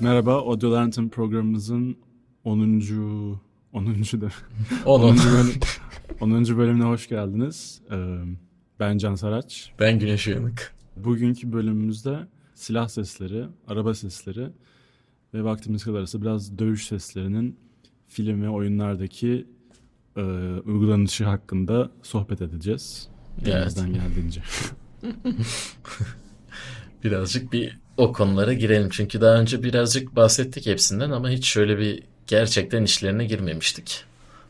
Merhaba, Audio Lantern programımızın 10. 10. da 10. 10. bölüm, 10. bölümüne hoş geldiniz. Ee, ben Can Saraç. Ben Güneş Uyanık. Bugünkü bölümümüzde silah sesleri, araba sesleri ve vaktimiz kadarsa biraz dövüş seslerinin film ve oyunlardaki e, uygulanışı hakkında sohbet edeceğiz. Evet. Elimizden geldiğince. Birazcık bir o konulara girelim. Çünkü daha önce birazcık bahsettik hepsinden ama hiç şöyle bir gerçekten işlerine girmemiştik.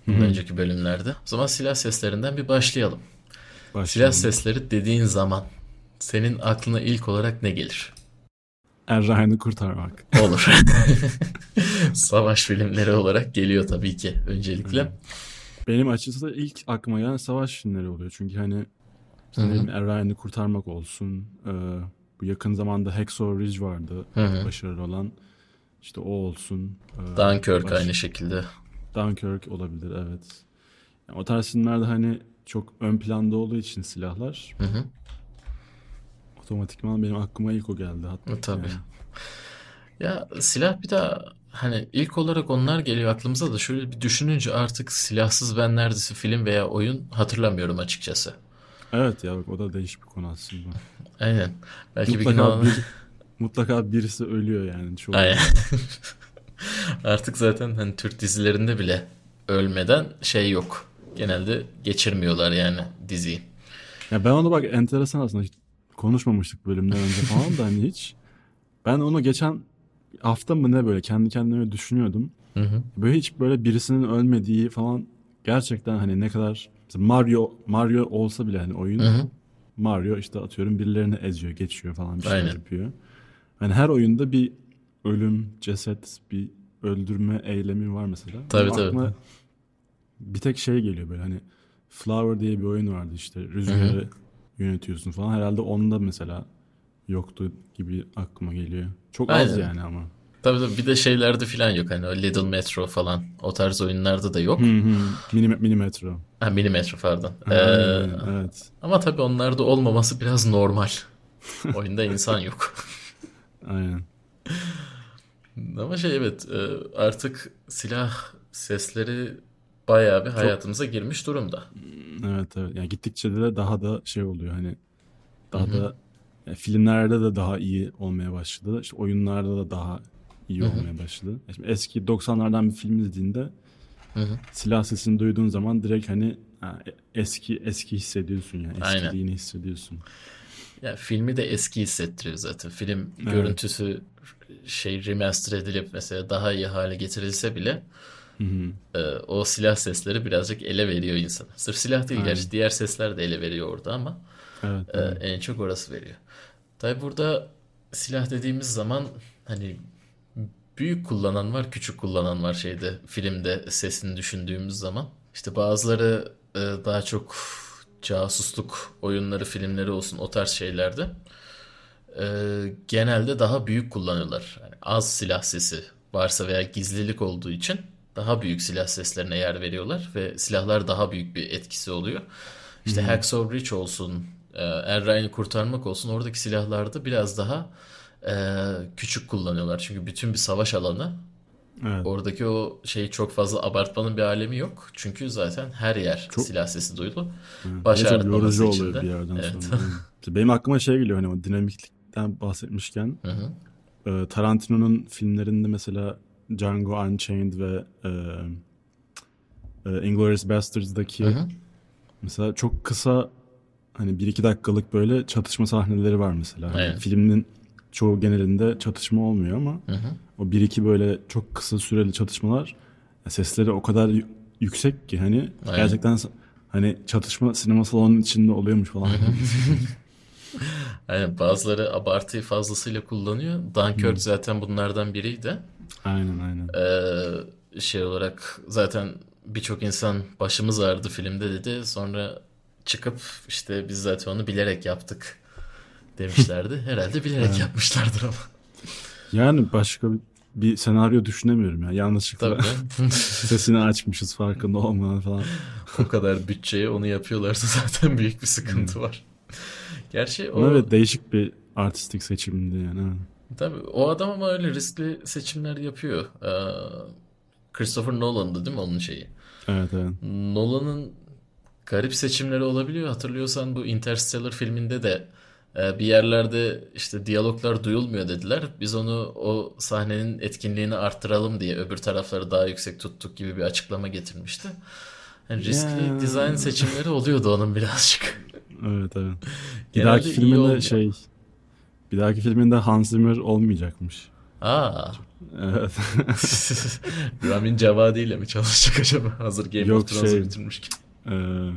Bundan önceki bölümlerde. O zaman silah seslerinden bir başlayalım. Silah Başlayalım. sesleri dediğin zaman senin aklına ilk olarak ne gelir? Errani kurtarmak. Olur. Savaş filmleri olarak geliyor tabii ki öncelikle. Benim açıkçası ilk aklıma gelen savaş filmleri oluyor. Çünkü hani işte Errani kurtarmak olsun. e, bu yakın zamanda Hacksaw Ridge vardı. Hı hı. Başarılı olan. İşte o olsun. E, Dunkirk baş- aynı şekilde. Dunkirk olabilir evet. Yani o tarz filmlerde hani çok ön planda olduğu için silahlar Hı hı. otomatikman benim aklıma ilk o geldi. Hatta E, tabii. yani. Ya silah bir daha hani ilk olarak onlar geliyor aklımıza da şöyle bir düşününce artık silahsız ben neredeyse film veya oyun hatırlamıyorum açıkçası. Evet ya bak o da değişik bir konu aslında. Aynen. Belki bir gün Mutlaka, bir, mutlaka birisi ölüyor yani. Çok Aynen. Artık zaten hani Türk dizilerinde bile ölmeden şey yok. Genelde geçirmiyorlar yani diziyi. Ya ben onu bak enteresan aslında hiç konuşmamıştık bölümden önce falan da hani hiç. Ben onu geçen hafta mı ne böyle kendi kendime düşünüyordum. Hı hı. Böyle hiç böyle birisinin ölmediği falan gerçekten hani ne kadar Mario Mario olsa bile hani oyun Hı hı. Mario işte atıyorum birilerini eziyor, geçiyor falan bir şeyler Aynen. yapıyor. Hani her oyunda bir ölüm, ceset, bir öldürme eylemi var mesela. Tabii, Benim tabii. Bir tek şey geliyor böyle hani Flower diye bir oyun vardı işte rüzgarı yönetiyorsun falan. Herhalde onda mesela yoktu gibi aklıma geliyor. Çok az Aynen. yani ama. Tabii tabii bir de şeylerde falan yok hani o Little Metro falan o tarz oyunlarda da yok. Hı hı. Mini, mini metro. Ha Mini Metro pardon. Ee, Aynen, evet. ama tabii onlarda olmaması biraz normal. Oyunda insan yok. Aynen. Ama şey evet e, artık silah sesleri bayağı bir hayatımıza girmiş durumda. Evet evet. Yani gittikçe de daha da şey oluyor hani daha da yani filmlerde de daha iyi olmaya başladı. İşte oyunlarda da daha iyi olmaya başladı. Şimdi eski 90'lardan bir film izlediğinde Hı hı. silah sesini duyduğun zaman direkt hani ha, e- eski eski hissediyorsun yani. Aynen. Eskiliğini hissediyorsun. Ya filmi de eski hissettiriyor zaten. Film Evet. görüntüsü şey remaster edilip mesela daha iyi hale getirilse bile Hı hı. e, o silah sesleri birazcık ele veriyor insana. Sırf silah değil Aynen. gerçi diğer sesler de ele veriyor orada ama Evet. e, evet. en çok orası veriyor. Tabi burada silah dediğimiz zaman hani büyük kullanan var, küçük kullanan var şeyde filmde sesini düşündüğümüz zaman. İşte bazıları e, daha çok casusluk oyunları, filmleri olsun o tarz şeylerde e, genelde daha büyük kullanıyorlar. Yani az silah sesi varsa veya gizlilik olduğu için daha büyük silah seslerine yer veriyorlar ve silahlar daha büyük bir etkisi oluyor. İşte Hacksaw Ridge olsun, e, Er Ryan'ı kurtarmak olsun oradaki silahlarda biraz daha e, küçük kullanıyorlar. Çünkü bütün bir savaş alanı. evet. Oradaki o şey çok fazla abartmanın bir alemi yok. Çünkü zaten her yer Çok- silah sesi duyulu. Evet. Baş Ve çok ağrıtmaması için oluyor de. bir yerden Evet. sonra. Benim aklıma şey geliyor hani o dinamiklikten bahsetmişken Hı hı. e, Tarantino'nun filmlerinde mesela Django Unchained ve e, e, Inglourious Basterds'daki Hı hı. mesela çok kısa hani bir iki dakikalık böyle çatışma sahneleri var mesela. Hani Evet. filmin çoğu genelinde çatışma olmuyor ama Hı hı. o bir iki böyle çok kısa süreli çatışmalar ya sesleri o kadar yüksek ki hani Aynen. gerçekten hani çatışma sinema salonunun içinde oluyormuş falan. Aynen bazıları abartıyı fazlasıyla kullanıyor. Dunkirk zaten bunlardan biriydi. aynen aynen. Ee, şey olarak zaten birçok insan başımız ağrıdı filmde dedi. Sonra çıkıp işte biz zaten onu bilerek yaptık demişlerdi. Herhalde bilerek yapmışlardır ama. Yani başka bir, bir senaryo düşünemiyorum ya. Yanlışlıkla sesini açmışız farkında olmadan falan. o kadar bütçeye onu yapıyorlarsa zaten büyük bir sıkıntı var. Gerçi o evet değişik bir artistik seçimdi yani. ha. Tabii o adam ama öyle riskli seçimler yapıyor. Ee, Christopher Nolan'dı değil mi onun şeyi? Evet evet. Nolan'ın garip seçimleri olabiliyor. Hatırlıyorsan bu Interstellar filminde de bir yerlerde işte diyaloglar duyulmuyor dediler. Biz onu o sahnenin etkinliğini arttıralım diye öbür tarafları daha yüksek tuttuk gibi bir açıklama getirmişti. Yani riskli Ya. dizayn seçimleri oluyordu onun birazcık. Evet evet. Bir dahaki filminde şey bir dahaki filminde Hans Zimmer olmayacakmış. Aa, Evet. Ramin Javadi ile mi çalışacak acaba? Hazır Game Yok, of Thrones'u şey- bitirmişken. Ee,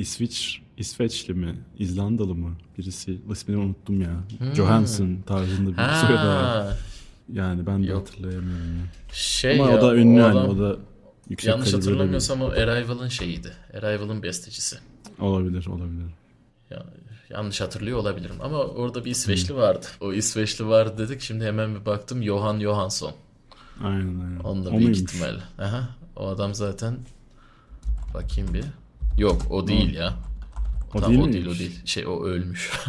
İsviç İsveçli mi? İzlandalı mı? Birisi ismini unuttum ya. Hmm. Johansson tarzında bir soyadı var. Ha, Yani ben de Yok. hatırlayamıyorum ya. şey Ama ya, o da ünlü o adam- O da yüksek yanlış kalibreli bir- hatırlamıyorsam o Arrival'ın şeyiydi. Arrival'ın bestecisi. Olabilir olabilir. Ya, yanlış hatırlıyor olabilirim ama orada bir İsveçli vardı. O İsveçli vardı dedik. Şimdi hemen bir baktım Johan Johansson. Aynen aynen. Onunla O büyük muymuş? ihtimalle. Aha, o adam zaten bakayım bir. Yok o değil ya. O Tamam, değil o değil o değil. Şey o ölmüş.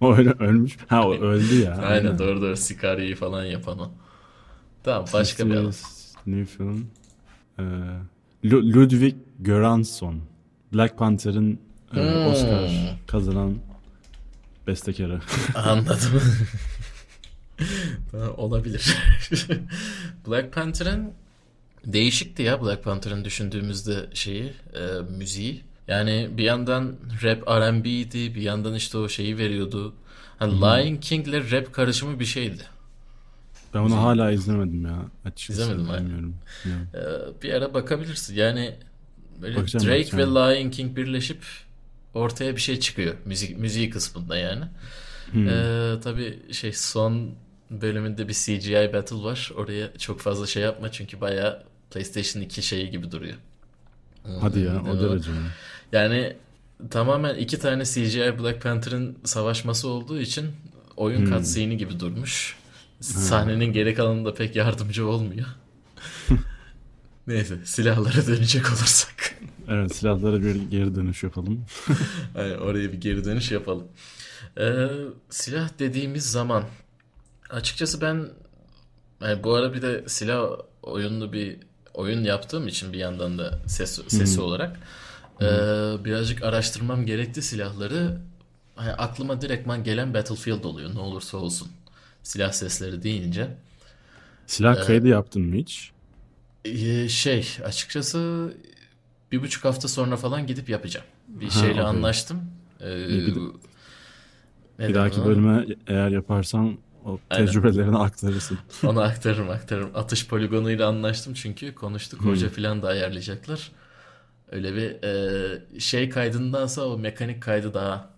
O öyle ölmüş. Ha o öldü ya. Aynen doğru doğru Sicaria'yı falan yapan o. Tamam başka bir adam. Ne film? Ee, Lu- Ludwig Göransson. Black Panther'ın e, Hmm. Oscar kazanan bestekarı. Anladım. Olabilir. Black Panther'ın değişikti ya Black Panther'ın düşündüğümüzde şeyi, e, müziği. Yani bir yandan rap R&B'ydi, bir yandan işte o şeyi veriyordu. Hani Lion King'le rap karışımı bir şeydi. Ben onu hala izlemedim ya. Açıkçası İzlemedin mi? bilmiyorum. Ya. Ee, bir ara bakabilirsin. Yani böyle Bakacağım, Drake bakacağım. ve Lion King birleşip ortaya bir şey çıkıyor. Müzik müziği kısmında yani. Hmm. Ee, tabii şey son bölümünde bir CGI battle var. Oraya çok fazla şey yapma çünkü bayağı PlayStation 2 şeyi gibi duruyor. Hadi ya Hmm, o derece mi? Yani tamamen iki tane CGI Black Panther'ın savaşması olduğu için oyun Hmm. cutscene'i gibi durmuş. Sahnenin geri kalanında pek yardımcı olmuyor. Neyse silahlara dönecek olursak. Evet silahlara bir geri dönüş yapalım. Yani oraya bir geri dönüş yapalım. Ee, silah dediğimiz zaman açıkçası ben yani bu ara bir de silah oyunlu bir oyun yaptığım için bir yandan da ses sesi olarak ee, birazcık araştırmam gerekti silahları. Hani aklıma direktman gelen Battlefield oluyor ne olursa olsun. Silah sesleri deyince. Silah kaydı yaptın mı hiç? Ee, şey açıkçası bir buçuk hafta sonra falan gidip yapacağım. Bir Ha, şeyle okey. anlaştım. Ee, bir Bir dahaki bölüme eğer yaparsan o Aynen. tecrübelerini aktarırsın. Onu aktarırım aktarırım. Atış poligonuyla anlaştım çünkü konuştuk. Hoca falan da ayarlayacaklar. Öyle bir e, şey kaydındansa o mekanik kaydı daha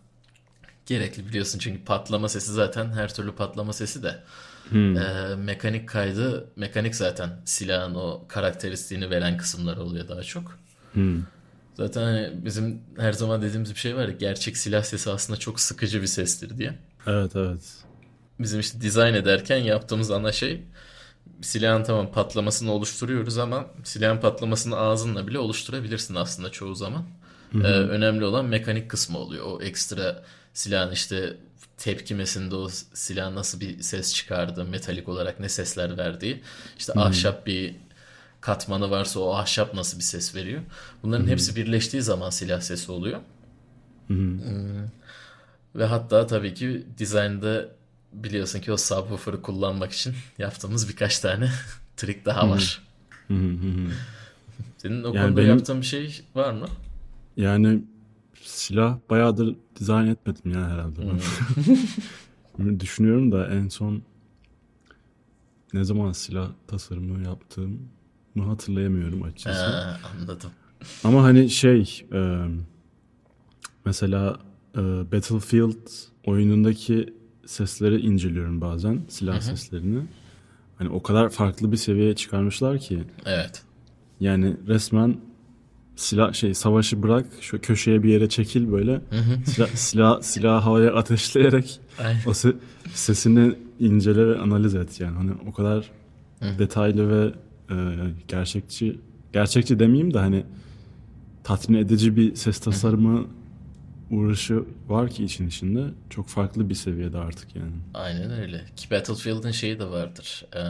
gerekli biliyorsun. Çünkü patlama sesi zaten her türlü patlama sesi de. Hmm. E, mekanik kaydı mekanik zaten silahın o karakteristiğini veren kısımları oluyor daha çok. Hmm. Zaten hani bizim her zaman dediğimiz bir şey var ya gerçek silah sesi aslında çok sıkıcı bir sestir diye. Evet evet. Bizim işte dizayn ederken yaptığımız ana şey silahın tamam patlamasını oluşturuyoruz ama silahın patlamasını ağzınla bile oluşturabilirsin aslında çoğu zaman. Ee, önemli olan mekanik kısmı oluyor. O ekstra silahın işte tepkimesinde o silah nasıl bir ses çıkardığı, metalik olarak ne sesler verdiği. işte ahşap bir katmanı varsa o ahşap nasıl bir ses veriyor. Bunların hepsi birleştiği zaman silah sesi oluyor. Hmm. Ve hatta tabii ki dizaynda biliyorsun ki o subwoofer'ı kullanmak için yaptığımız birkaç tane trik daha var. Senin o Yani konuda benim- yaptığın bir şey var mı? Yani silah bayağıdır dizayn etmedim ya herhalde. ben. Düşünüyorum da en son ne zaman silah tasarımı yaptığımı hatırlayamıyorum açıkçası. Ha, anladım. Ama hani şey e, mesela e, Battlefield oyunundaki sesleri inceliyorum bazen silah seslerini. Hani o kadar farklı bir seviyeye çıkarmışlar ki. Evet. yani resmen silah şey savaşı bırak şu köşeye bir yere çekil böyle. Silah silah silah havaya ateşleyerek Aynen. o se- sesini incele ve analiz et yani. Hani o kadar detaylı ve e, gerçekçi gerçekçi demeyeyim de hani tatmin edici bir ses tasarımı uğraşı var ki için içinde çok farklı bir seviyede artık yani. Aynen öyle. Ki Battlefield'ın şeyi de vardır. Ee,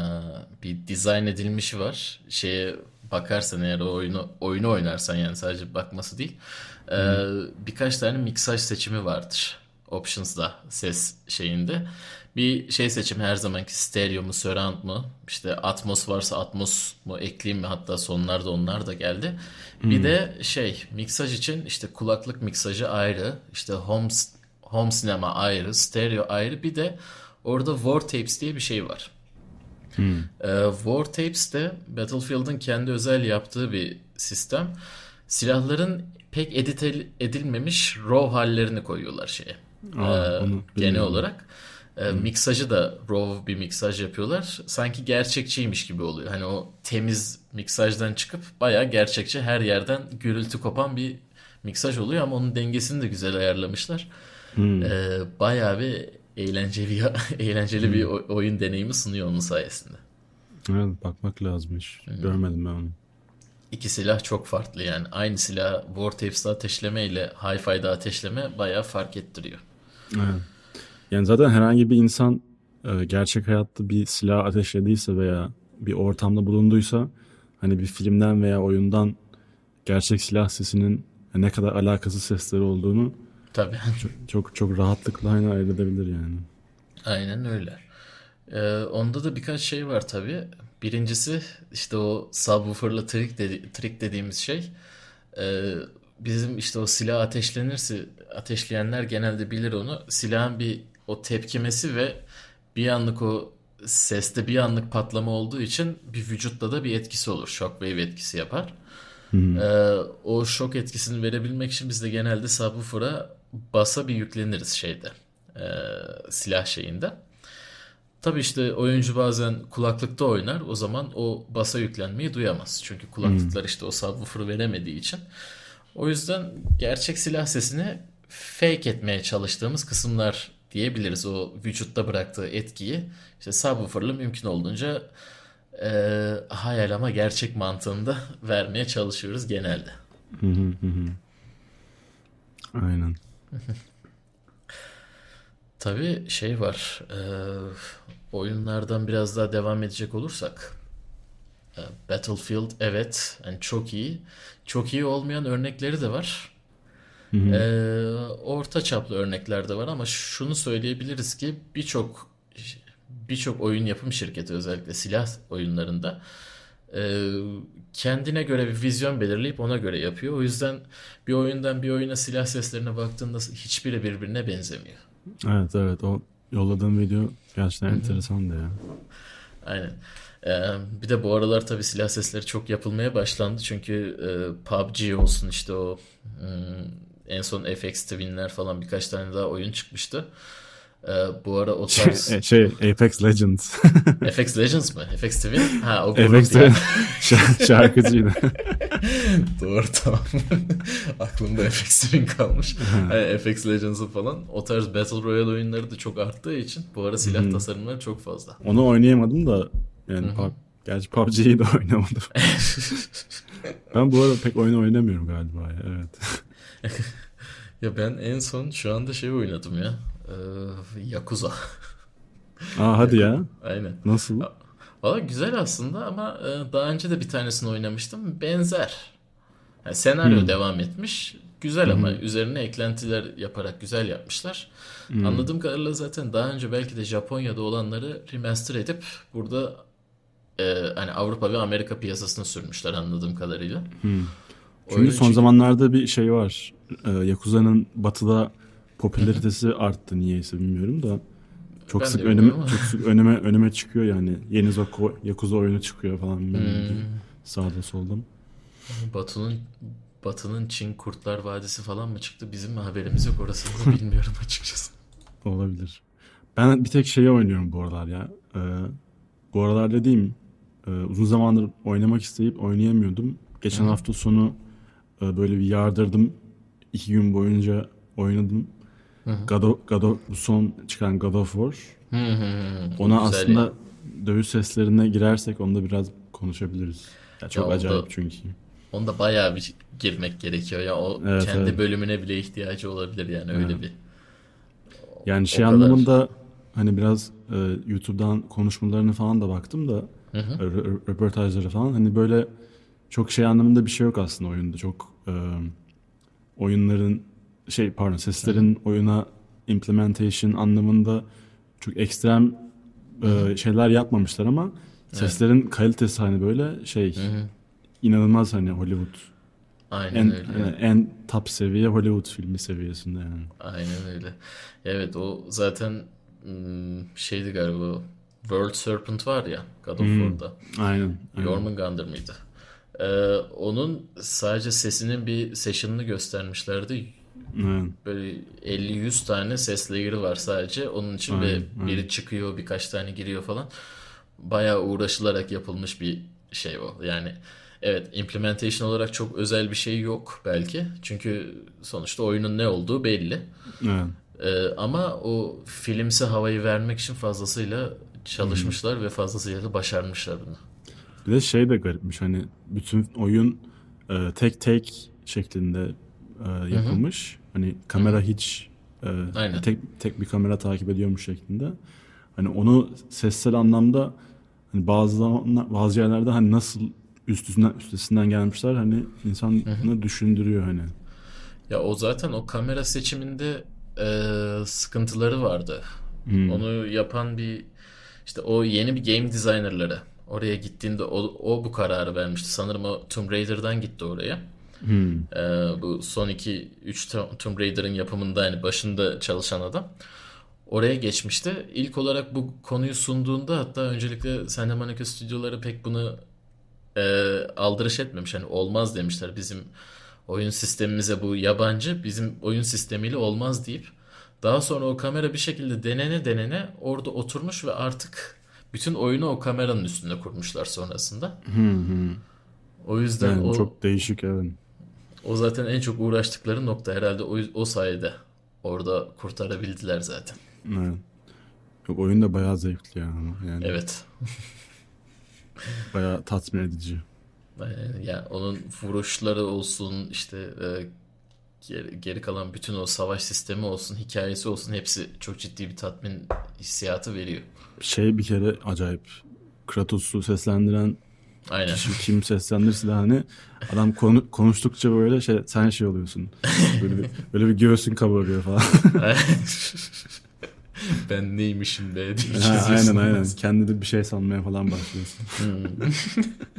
bir dizayn edilmişi var. Şeye bakarsan eğer o oyunu oyunu oynarsan yani sadece bakması değil. Ee, birkaç tane miksaj seçimi vardır. Options'da ses şeyinde. Bir şey seçim her zamanki stereo mu, surround mu? İşte Atmos varsa Atmos mu ekleyeyim mi? Hatta sonlarda onlar da geldi. Bir de şey miksaj için işte kulaklık miksajı ayrı, işte home home sinema ayrı, stereo ayrı. Bir de orada War Tapes diye bir şey var. Ee, War Tapes de Battlefield'ın kendi özel yaptığı bir sistem. Silahların pek edit edilmemiş raw hallerini koyuyorlar şeye. Aa, onu genel olarak. Ee, miksajı da raw bir miksaj yapıyorlar. Sanki gerçekçiymiş gibi oluyor. Hani o temiz miksajdan çıkıp bayağı gerçekçi her yerden gürültü kopan bir miksaj oluyor ama onun dengesini de güzel ayarlamışlar. Ee, bayağı bir eğlenceli eğlenceli bir o- oyun deneyimi sunuyor onun sayesinde. Evet, bakmak lazımmış. Görmedim ben onu. İki silah çok farklı yani. Aynı silah Tapes'ta ateşleme ile Hi-Fi'de ateşleme bayağı fark ettiriyor. Evet. Yani zaten herhangi bir insan e, gerçek hayatta bir silah ateşlediyse veya bir ortamda bulunduysa hani bir filmden veya oyundan gerçek silah sesinin ne kadar alakasız sesleri olduğunu Tabii. çok çok rahatlıkla aynı ayırt edebilir yani. Aynen öyle. Ee, onda da birkaç şey var tabii. Birincisi işte o subwoofer'la trick, dedi- trick dediğimiz şey. Ee, bizim işte o silah ateşlenirse ateşleyenler genelde bilir onu. Silahın bir o tepkimesi ve bir anlık o seste bir anlık patlama olduğu için bir vücutta da bir etkisi olur. Shockwave etkisi yapar. Ee, o şok etkisini verebilmek için biz de genelde subwoofer'a basa bir yükleniriz şeyde. ee, silah şeyinde. Tabii işte oyuncu bazen kulaklıkta oynar. O zaman o basa yüklenmeyi duyamaz. Çünkü kulaklıklar işte o subwoofer'ı veremediği için. O yüzden gerçek silah sesini fake etmeye çalıştığımız kısımlar diyebiliriz. O vücutta bıraktığı etkiyi işte subwoofer'la mümkün olduğunca e, hayal ama gerçek mantığında vermeye çalışıyoruz genelde. Hı hı hı hı. Aynen. Tabii şey var. e, oyunlardan biraz daha devam edecek olursak. e, Battlefield evet yani çok iyi. Çok iyi olmayan örnekleri de var. E, orta çaplı örnekler de var ama şunu söyleyebiliriz ki birçok birçok oyun yapım şirketi özellikle silah oyunlarında e, kendine göre bir vizyon belirleyip ona göre yapıyor. O yüzden bir oyundan bir oyuna silah seslerine baktığında hiçbiri birbirine benzemiyor. Evet evet o yolladığım video gerçekten enteresandı ya. Aynen. Ee, bir de bu aralar tabii silah sesleri çok yapılmaya başlandı. Çünkü e, PUBG olsun işte o hmm, en son FX Twin'ler falan birkaç tane daha oyun çıkmıştı. Ee, bu ara o tarz... Şey, şey Apex Legends. FX Legends mı? FX Twin? Ha o Apex şa- şarkıcıydı. Doğru tamam. Aklımda FX Twin kalmış. Yani FX Legends'ı falan. O tarz Battle Royale oyunları da çok arttığı için bu ara silah tasarımları çok fazla. Onu oynayamadım da yani pub, gerçi PUBG'yi de oynamadım. ben bu arada pek oyun oynamıyorum galiba ya. Evet. Ya ben en son şu anda şey oynadım ya. Ee, Yakuza. Aa hadi ya. Aynen. Nasıl? Valla güzel aslında ama e, daha önce de bir tanesini oynamıştım. Benzer. Yani senaryo devam etmiş. Güzel ama üzerine eklentiler yaparak güzel yapmışlar. Anladığım kadarıyla zaten daha önce belki de Japonya'da olanları remaster edip burada e, hani Avrupa ve Amerika piyasasına sürmüşler anladığım kadarıyla. Çünkü Oyun son çünkü- zamanlarda bir şey var. Ee, Yakuza'nın batıda popülaritesi arttı niyeyse bilmiyorum da. Çok Ben sık önüme çok sık önüme önüme çıkıyor yani. Yeni Zoko, Yakuza oyunu çıkıyor falan Hmm. Sağda solda. Batı'nın Batı'nın Çin Kurtlar Vadisi falan mı çıktı? Bizim mi haberimiz yok orasını bilmiyorum açıkçası. Olabilir. Ben bir tek şeyi oynuyorum bu aralar ya. Ee, bu aralar dediğim e, uzun zamandır oynamak isteyip oynayamıyordum. Geçen hafta sonu e, böyle bir yardırdım. İki gün boyunca oynadım. God of, God of- son çıkan God of War. Hı hı hı. Ona Güzel aslında ya. dövüş seslerine girersek onda biraz konuşabiliriz. Ya çok Ya o da- acayip çünkü. Onda bayağı bir girmek gerekiyor ya. O Evet, kendi evet. bölümüne bile ihtiyacı olabilir yani öyle bir. Yani şey O kadar. anlamında hani biraz e, YouTube'dan konuşmalarını falan da baktım da Hı hı. rö- röportajları falan hani böyle çok şey anlamında bir şey yok aslında oyunda. Çok e, oyunların şey pardon seslerin oyuna implementation anlamında çok ekstrem e, şeyler yapmamışlar ama seslerin kalitesi hani böyle şey Hı hı. inanılmaz hani Hollywood Aynen en öyle. yani en top seviye Hollywood filmi seviyesinde yani. Aynen öyle. Evet o zaten şeydi galiba World Serpent var ya God of Hmm. War'da. Aynen. aynen. Jormungandr mıydı? Ee, onun sadece sesinin bir session'ını göstermişlerdi. Evet. Böyle 50-100 tane ses layer'ı var sadece. Onun için Aynen, ve aynen. biri çıkıyor, birkaç tane giriyor falan. Bayağı uğraşılarak yapılmış bir şey o. Yani evet implementation olarak çok özel bir şey yok belki. Çünkü sonuçta oyunun ne olduğu belli. Evet. Ee, ama o filmsi havayı vermek için fazlasıyla çalışmışlar ve fazlasıyla da başarmışlar bunu. Bir de şey de garipmiş hani bütün oyun e, tek tek şeklinde e, yapılmış. Hani kamera hiç e, Aynen. tek tek bir kamera takip ediyormuş şeklinde. Hani onu sessel anlamda hani bazı bazı yerlerde hani nasıl üst üstünden üstesinden gelmişler hani insanı düşündürüyor hani. Ya o zaten o kamera seçiminde e, sıkıntıları vardı. Hmm. Onu yapan bir işte o yeni bir game designerları oraya gittiğinde o, o bu kararı vermişti. Sanırım o Tomb Raider'dan gitti oraya. Hmm. E, bu son iki 3 Tomb Raider'ın yapımında yani başında çalışan adam oraya geçmişti. İlk olarak bu konuyu sunduğunda hatta öncelikle Santa Monica stüdyoları pek bunu e, aldırış etmemiş. Hani olmaz demişler. Bizim oyun sistemimize bu yabancı. Bizim oyun sistemiyle olmaz deyip daha sonra o kamera bir şekilde denene denene orada oturmuş ve artık bütün oyunu o kameranın üstünde kurmuşlar sonrasında. O yüzden Yani o çok değişik evet. o zaten en çok uğraştıkları nokta herhalde o, o sayede orada kurtarabildiler zaten. evet. Yok oyun da bayağı zevkli ya. Yani Evet. bayağı tatmin edici. Yani, yani onun vuruşları olsun işte e, geri, geri kalan bütün o savaş sistemi olsun hikayesi olsun hepsi çok ciddi bir tatmin hissiyatı veriyor. Şey bir kere acayip. Kratos'u seslendiren Aynen. kişi kim seslendirse de hani adam konu, konuştukça böyle şey sen şey oluyorsun. Böyle bir, böyle bir göğsün kabarıyor falan. ben neymişim be diye Ha, aynen aynen. Kendi de bir şey sanmaya falan başlıyorsun.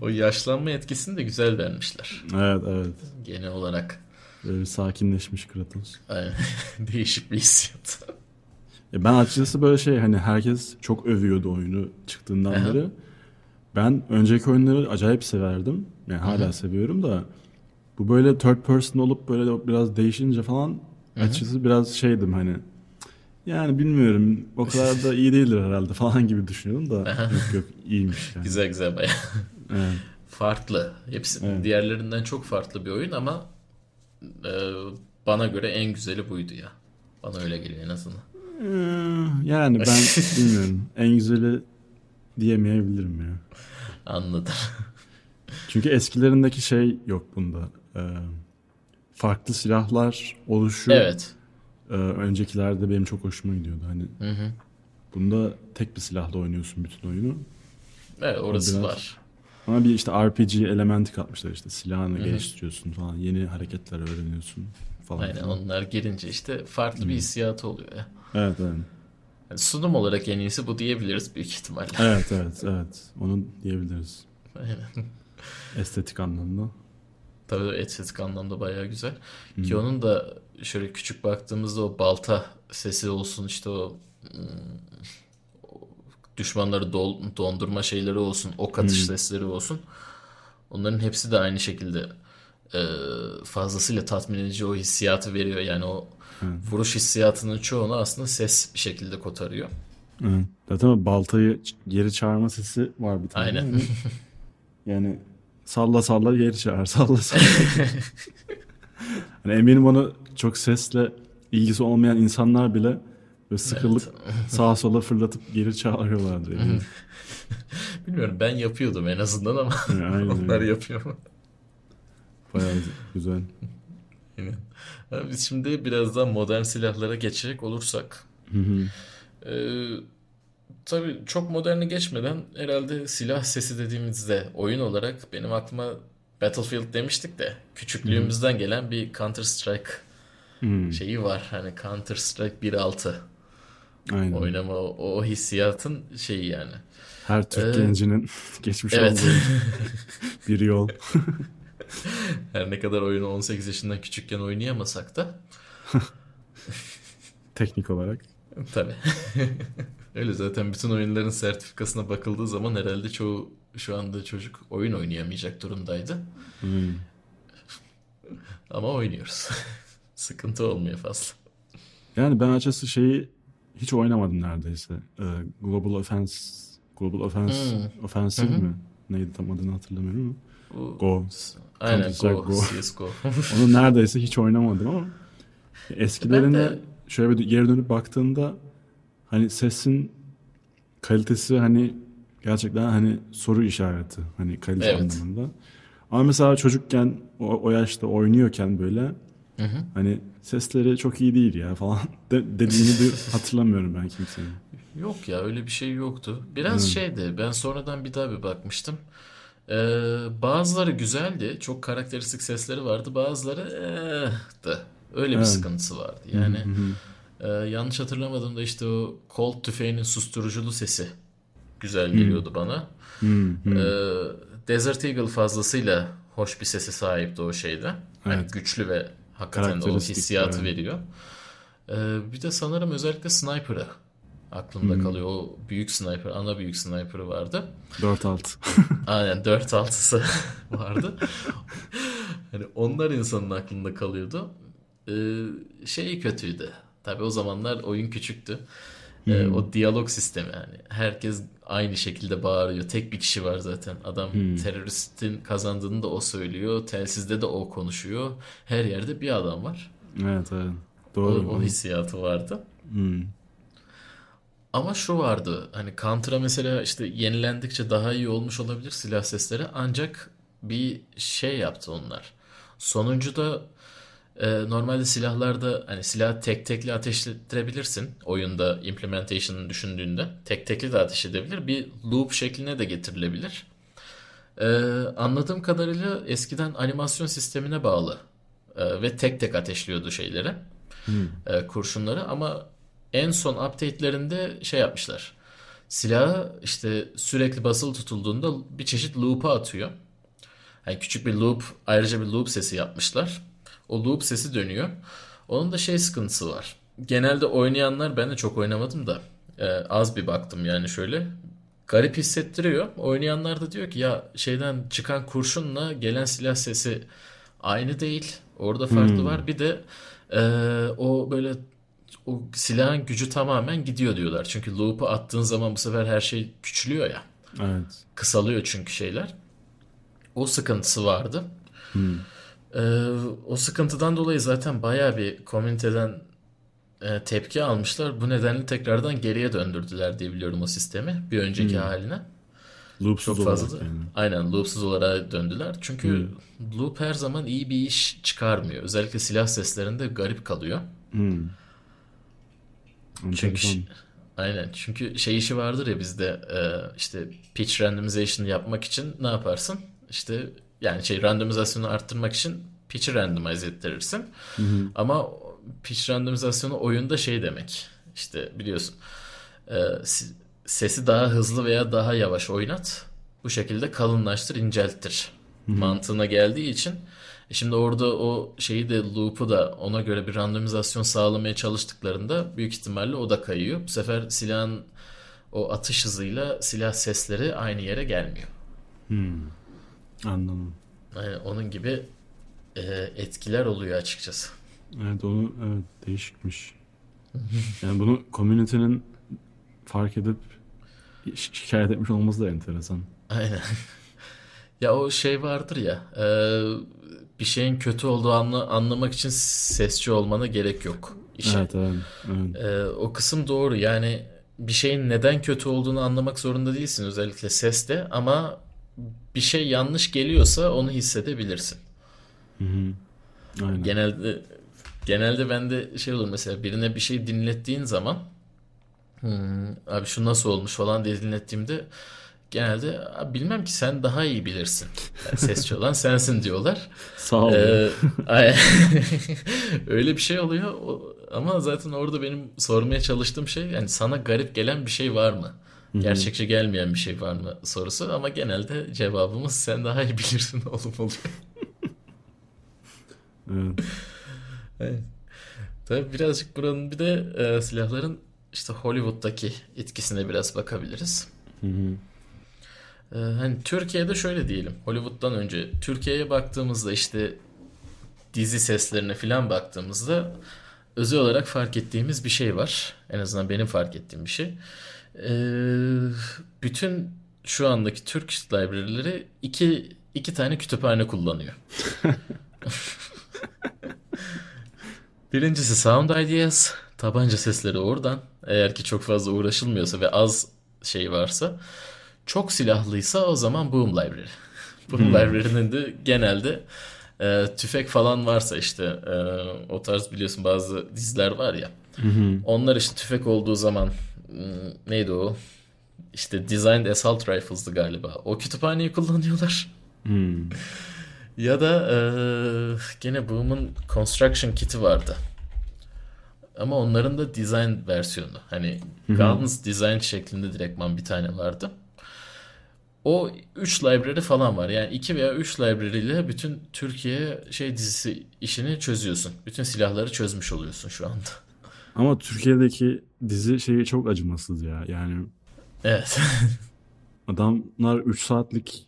O yaşlanma etkisini de güzel vermişler. Evet evet. Genel olarak. Böyle bir sakinleşmiş Kratos. Aynen. Değişik bir hissiyat. Ya ben açıkçası böyle şey hani herkes çok övüyordu oyunu çıktığından Aha. beri. Ben önceki oyunları acayip severdim. Yani hala seviyorum da bu böyle third person olup böyle biraz değişince falan açıkçası biraz şeydim hani yani bilmiyorum o kadar da iyi değildir herhalde falan gibi düşünüyordum da yok yok iyiymiş yani. Güzel güzel bayağı. Evet. Farklı. Hepsi Evet. diğerlerinden çok farklı bir oyun ama e, bana göre en güzeli buydu ya. Bana öyle geliyor en azından. Ee, Yani ben bilmiyorum en güzeli diyemeyebilirim ya. Anladım. Çünkü eskilerindeki şey yok bunda. Ee, farklı silahlar oluşu Evet. e, öncekilerde benim çok hoşuma gidiyordu. Hani Hı hı. bunda tek bir silahla oynuyorsun bütün oyunu. Evet orası Biraz- var. Ama bir işte RPG elementi katmışlar işte silahını geliştiriyorsun falan yeni hareketler öğreniyorsun falan. Aynen onlar girince işte farklı bir hissiyatı oluyor ya. Evet evet. Yani sunum olarak en iyisi bu diyebiliriz büyük ihtimalle. Evet evet evet. Onu diyebiliriz. Aynen. Estetik anlamda. Tabii estetik anlamda bayağı güzel. Ki onun da şöyle küçük baktığımızda o balta sesi olsun işte o hmm, o düşmanları dol- dondurma şeyleri olsun, ok atış sesleri olsun. Onların hepsi de aynı şekilde e, fazlasıyla tatmin edici o hissiyatı veriyor. Yani o vuruş hissiyatının çoğunu aslında ses bir şekilde kotarıyor. Evet. Zaten o baltayı geri çağırma sesi var bir tane. Aynen. Yani, yani salla salla geri çağır salla salla. hani eminim onu çok sesle ilgisi olmayan insanlar bile Ve sıkılıp sağa sola fırlatıp geri çağırıyorlardı. Yani. Bilmiyorum ben yapıyordum en azından ama Yani onlar yapıyor mu? Bayağı güzel. Aynen. Ha, Biz şimdi biraz daha modern silahlara geçecek olursak. Hı hı. Ee, tabii çok moderne geçmeden herhalde silah sesi dediğimizde oyun olarak benim aklıma Battlefield demiştik de küçüklüğümüzden gelen bir Counter Strike Hı. şeyi var. Hani Counter Strike 1.6 Aynen. oynama o, o hissiyatın şeyi yani. Her Türk Ee, gencinin geçmiş evet. olduğu bir yol. Her ne kadar oyunu 18 yaşından küçükken oynayamasak da Teknik olarak. tabii. Öyle zaten bütün oyunların sertifikasına bakıldığı zaman herhalde çoğu şu anda çocuk oyun oynayamayacak durumdaydı. Hı. Ama oynuyoruz. Sıkıntı olmuyor fazla. Yani ben açıkçası şeyi hiç oynamadım neredeyse. Ee, Global Offense Global Offense Hmm. Offensive Hı hı. mi? Neydi tam adını hatırlamıyorum ama. Go. aynen Go, Go. CSGO. Onu neredeyse hiç oynamadım ama eskilerine de- şöyle bir geri dönüp baktığında hani sesin kalitesi hani gerçekten hani soru işareti hani kalite Evet. anlamında. Ama mesela çocukken o, o yaşta oynuyorken böyle Hı hı. hani sesleri çok iyi değil ya falan de, dediğini de hatırlamıyorum ben kimsenin. Yok ya öyle bir şey yoktu. Biraz Hmm. şeydi ben sonradan bir daha bir bakmıştım. Ee, bazıları güzeldi. Çok karakteristik sesleri vardı. Bazıları eh, da. Öyle bir Evet. sıkıntısı vardı. Yani Hı hı. e, yanlış hatırlamadığımda işte o Colt tüfeğinin susturuculu sesi güzel geliyordu bana. Hı hı. Ee, Desert Eagle fazlasıyla hoş bir sese sahipti o şeyde. Hani Evet. güçlü ve hakikaten o hissiyatı evet. veriyor. Ee, bir de sanırım özellikle Sniper'ı aklımda Hmm. kalıyor. O büyük sniper, ana büyük sniper'ı vardı. 4-6. Aynen 4-6'sı vardı. Hani onlar insanın aklında kalıyordu. Ee, şey kötüydü. Tabii o zamanlar oyun küçüktü. Ee, Hmm. o diyalog sistemi yani. Herkes aynı şekilde bağırıyor. Tek bir kişi var zaten. Adam Hmm. teröristin kazandığını da o söylüyor. Telsizde de o konuşuyor. Her yerde bir adam var. evet evet. O, Doğru. o hissiyatı vardı. Hı. Ama şu vardı hani Counter'a mesela işte yenilendikçe daha iyi olmuş olabilir silah sesleri ancak bir şey yaptı onlar. Sonuncuda e, normalde silahlarda hani silah tek tekli ateşlettirebilirsin oyunda implementation'ını düşündüğünde tek tekli de ateş edebilir bir loop şekline de getirilebilir. E, anladığım kadarıyla eskiden animasyon sistemine bağlı e, ve tek tek ateşliyordu şeyleri Hı. e, kurşunları ama en son update'lerinde şey yapmışlar. Silahı işte sürekli basılı tutulduğunda bir çeşit loop'a atıyor. Yani küçük bir loop, ayrıca bir loop sesi yapmışlar. O loop sesi dönüyor. Onun da şey sıkıntısı var. Genelde oynayanlar, ben de çok oynamadım da e, az bir baktım yani şöyle. Garip hissettiriyor. Oynayanlar da diyor ki ya şeyden çıkan kurşunla gelen silah sesi aynı değil. Orada farklı Hmm. var. Bir de e, o böyle o silahın gücü tamamen gidiyor diyorlar. Çünkü loop'u attığın zaman bu sefer her şey küçülüyor ya. Evet. Kısalıyor çünkü şeyler. O sıkıntısı vardı. Hı. Ee, o sıkıntıdan dolayı zaten bayağı bir komüniteden e, tepki almışlar. Bu nedenle tekrardan geriye döndürdüler diye biliyorum o sistemi. Bir önceki Hmm. haline. Loopsuz Çok fazla olarak da. yani. Aynen loopsuz olarak döndüler. Çünkü loop her zaman iyi bir iş çıkarmıyor. Özellikle silah seslerinde garip kalıyor. Hı. Çünkü aynen çünkü şey işi vardır ya bizde e, işte pitch randomization yapmak için ne yaparsın? İşte yani şey randomizasyonu arttırmak için pitch'i randomize ettirirsin. Hı hı. Ama pitch randomizasyonu oyunda şey demek. İşte biliyorsun e, si- sesi daha hızlı veya daha yavaş oynat. Bu şekilde kalınlaştır, incelttir. Mantığına geldiği için e şimdi orada o şeyi de loop'u da ona göre bir randomizasyon sağlamaya çalıştıklarında büyük ihtimalle o da kayıyor. Bu sefer silahın o atış hızıyla silah sesleri aynı yere gelmiyor. Hı. Anladım. Yani onun gibi e, etkiler oluyor açıkçası. Evet onu evet değişikmiş. Yani bunu community'nin fark edip şi- şikayet etmiş olması da enteresan. Aynen. Ya o şey vardır ya e, bir şeyin kötü olduğu anla, anlamak için sesçi olmana gerek yok. işe. Evet, evet, evet. E, o kısım doğru yani bir şeyin neden kötü olduğunu anlamak zorunda değilsin özellikle seste ama bir şey yanlış geliyorsa onu hissedebilirsin. Hı hı. Aynen. Genelde genelde bende şey olur mesela birine bir şey dinlettiğin zaman "Hmm, abi şu nasıl olmuş falan diye dinlettiğimde genelde "Abi bilmem ki sen daha iyi bilirsin. Yani sesçi olan sensin diyorlar. Sağ ol. Ee, öyle bir şey oluyor ama zaten orada benim sormaya çalıştığım şey yani sana garip gelen bir şey var mı? Gerçekçi gelmeyen bir şey var mı sorusu ama genelde cevabımız sen daha iyi bilirsin oğlum oluyor. Evet. Evet. Tabii birazcık buranın bir de e, silahların işte Hollywood'daki etkisine biraz bakabiliriz. Hı hı. E, hani Türkiye'de şöyle diyelim. Hollywood'dan önce Türkiye'ye baktığımızda işte dizi seslerine falan baktığımızda özel olarak fark ettiğimiz bir şey var. En azından benim fark ettiğim bir şey. E, bütün şu andaki Türk library'leri iki, iki tane kütüphane kullanıyor. Birincisi Sound Ideas. Tabanca sesleri oradan. Eğer ki çok fazla uğraşılmıyorsa ve az şey varsa. Çok silahlıysa o zaman Boom Library. Boom Library'nin de genelde e, tüfek falan varsa işte e, o tarz biliyorsun bazı diziler var ya. Onlar işte tüfek olduğu zaman hmm, neydi o? İşte Designed Assault Rifles'dı galiba. O kütüphaneyi kullanıyorlar. Hmm. Ya da eee, gene Boom'un Construction Kit'i vardı. Ama onların da design versiyonu. Hani Guns Design şeklinde direktman bir tane vardı. O 3 library falan var. Yani 2 veya 3 library ile bütün Türkiye şey dizisi işini çözüyorsun. Bütün silahları çözmüş oluyorsun şu anda. Ama Türkiye'deki dizi şeyi çok acımasız ya. Yani Evet. adamlar 3 saatlik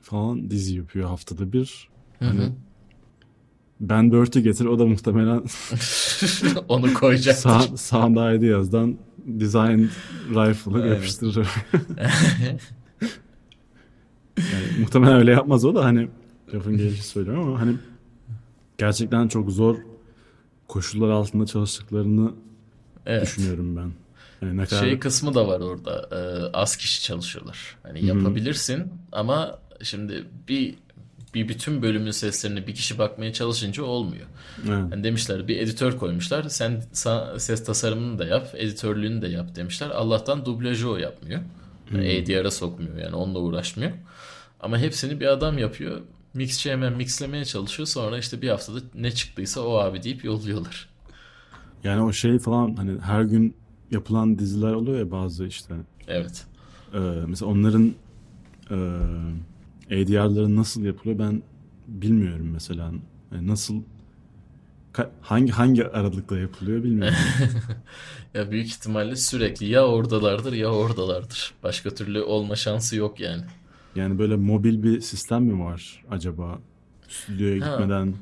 falan dizi yapıyor haftada bir. Hani Ben Burt'ü getir o da muhtemelen Onu koyacaktır. sağ, Sound Ideas'dan Design Rifle'ı Aynen. yapıştırır. yani, muhtemelen öyle yapmaz o da hani lafın gelişi söylüyorum ama hani gerçekten çok zor koşullar altında çalıştıklarını Evet. düşünüyorum ben. Yani ne kadar Şey kısmı da var orada. Ee, az kişi çalışıyorlar. Hani yapabilirsin ama şimdi bir bir bütün bölümün seslerine bir kişi bakmaya çalışınca olmuyor. Evet. Hani demişler bir editör koymuşlar. Sen sa- ses tasarımını da yap, editörlüğünü de yap demişler. Allah'tan dublajı o yapmıyor. Yani ADR'a sokmuyor yani onunla uğraşmıyor. Ama hepsini bir adam yapıyor. Mixçi hemen mixlemeye çalışıyor. Sonra işte bir haftada ne çıktıysa o abi deyip yolluyorlar. Yani o şey falan hani her gün yapılan diziler oluyor ya bazı işte. Evet. Ee, mesela onların e, ADR'ları nasıl yapılıyor ben bilmiyorum mesela. Yani nasıl hangi hangi aralıkla yapılıyor bilmiyorum. Ya büyük ihtimalle sürekli ya oradalardır ya oradalardır. Başka türlü olma şansı yok yani. yani böyle mobil bir sistem mi var acaba? Stüdyoya Ha. gitmeden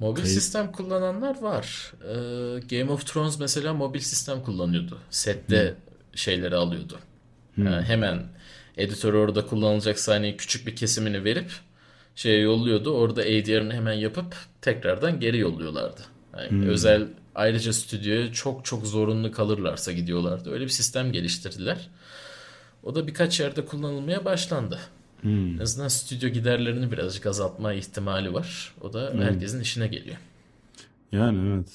Mobil Kayıt- sistem kullananlar var. Ee, Game of Thrones mesela mobil sistem kullanıyordu. Sette şeyleri alıyordu. Yani hemen editör orada kullanılacak sahneyi küçük bir kesimini verip şeye yolluyordu. Orada ADR'ını hemen yapıp tekrardan geri yolluyorlardı. Yani özel ayrıca stüdyoya çok çok zorunlu kalırlarsa gidiyorlardı. Öyle bir sistem geliştirdiler. O da birkaç yerde kullanılmaya başlandı. En azından stüdyo giderlerini birazcık azaltma ihtimali var. O da herkesin işine geliyor. yani evet.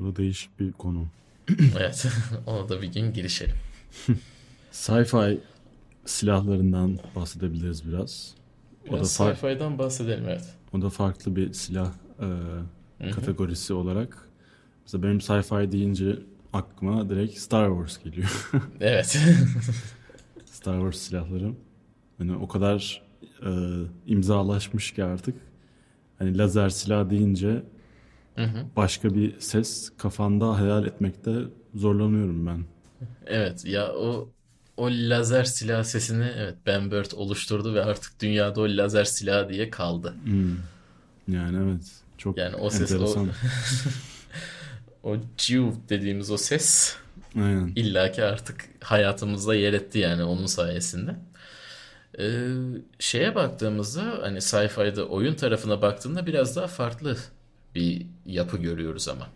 O da değişik bir konu. Evet. Ona da bir gün girişelim. Sci-fi silahlarından bahsedebiliriz biraz. O da, Biraz far- sci-fi'den bahsedelim evet. o da farklı bir silah e, kategorisi olarak. Mesela benim sci-fi deyince aklıma direkt Star Wars geliyor. Evet. Star Wars silahları. Hani o kadar e, imzalaşmış ki artık. Hani lazer silah deyince Hı hı. başka bir ses kafanda hayal etmekte zorlanıyorum ben. Evet ya o o lazer silah sesini evet Ben Burtt oluşturdu ve artık dünyada o lazer silah diye kaldı. Hmm. Yani evet. Çok Yani o ses o enteresan. o ciu dediğimiz o ses Aynen. illaki artık hayatımızda yer etti yani onun sayesinde. Ee, şeye baktığımızda hani sci-fi'de oyun tarafına baktığında biraz daha farklı bir yapı görüyoruz ama.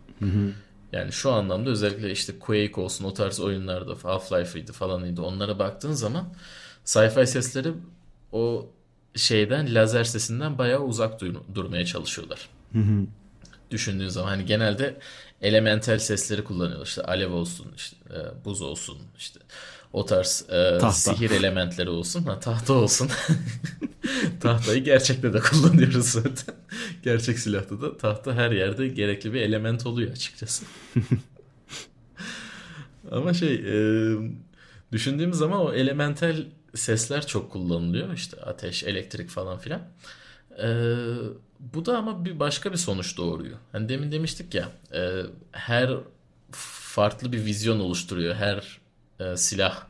Yani şu anlamda özellikle işte Quake olsun o tarz oyunlarda Half-Life'ıydı falanıydı onlara baktığın zaman sci-fi sesleri o şeyden lazer sesinden bayağı uzak dur- durmaya çalışıyorlar. Düşündüğün zaman hani genelde elemental sesleri kullanıyorlar. İşte alev olsun, işte e, buz olsun, işte o tarz e, Tahta. sihir elementleri olsun, ha, tahta olsun. Tahtayı gerçekte de kullanıyoruz zaten. Gerçek silahta da tahta her yerde gerekli bir element oluyor açıkçası. Ama şey e, düşündüğümüz zaman o elemental sesler çok kullanılıyor. İşte ateş, elektrik falan filan. E, bu da ama bir başka bir sonuç doğuruyor. Hani demin demiştik ya e, her farklı bir vizyon oluşturuyor. Her e, silah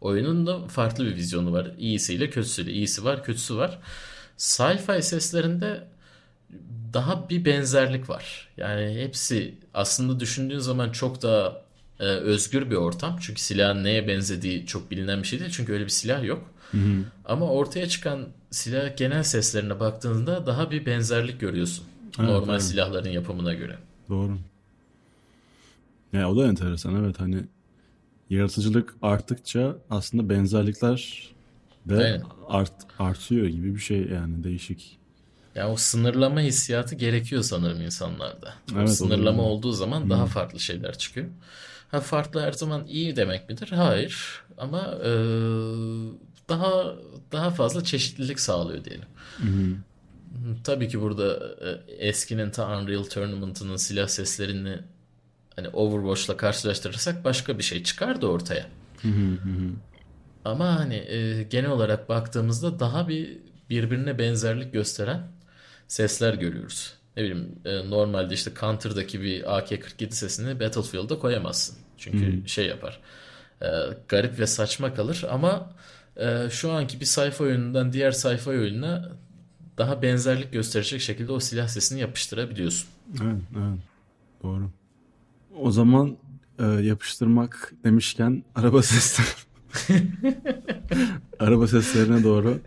oyunun da farklı bir vizyonu var. İyisiyle kötüsüyle. İyisi var, kötüsü var. Sci-fi seslerinde daha bir benzerlik var. Yani hepsi aslında düşündüğün zaman çok daha e, özgür bir ortam. Çünkü silahın neye benzediği çok bilinen bir şey değil. Çünkü öyle bir silah yok. Ama ortaya çıkan silah genel seslerine baktığında daha bir benzerlik görüyorsun. Evet, Normal evet. silahların yapımına göre. Doğru. Ya o da enteresan evet hani yaratıcılık arttıkça aslında benzerlikler de Aynen. art, artıyor gibi bir şey yani değişik. Yani o sınırlama hissiyatı gerekiyor sanırım insanlarda. O Evet, sınırlama olabilir. olduğu zaman daha farklı şeyler çıkıyor. Ha farklı her zaman iyi demek midir? Hayır. Ama e, daha daha fazla çeşitlilik sağlıyor diyelim. Hı, Tabii ki burada e, eskinin ta Unreal Tournament'ının silah seslerini hani Overwatch'la karşılaştırırsak başka bir şey çıkardı ortaya. Ama hani e, genel olarak baktığımızda daha bir birbirine benzerlik gösteren sesler görüyoruz. Ne bileyim e, normalde işte Counter'daki bir AK-47 sesini Battlefield'a koyamazsın. Çünkü şey yapar. e, garip ve saçma kalır ama e, şu anki bir sayfa oyunundan diğer sayfa oyununa daha benzerlik gösterecek şekilde o silah sesini yapıştırabiliyorsun. Evet, evet. Doğru. O zaman e, yapıştırmak demişken araba sesleri araba seslerine doğru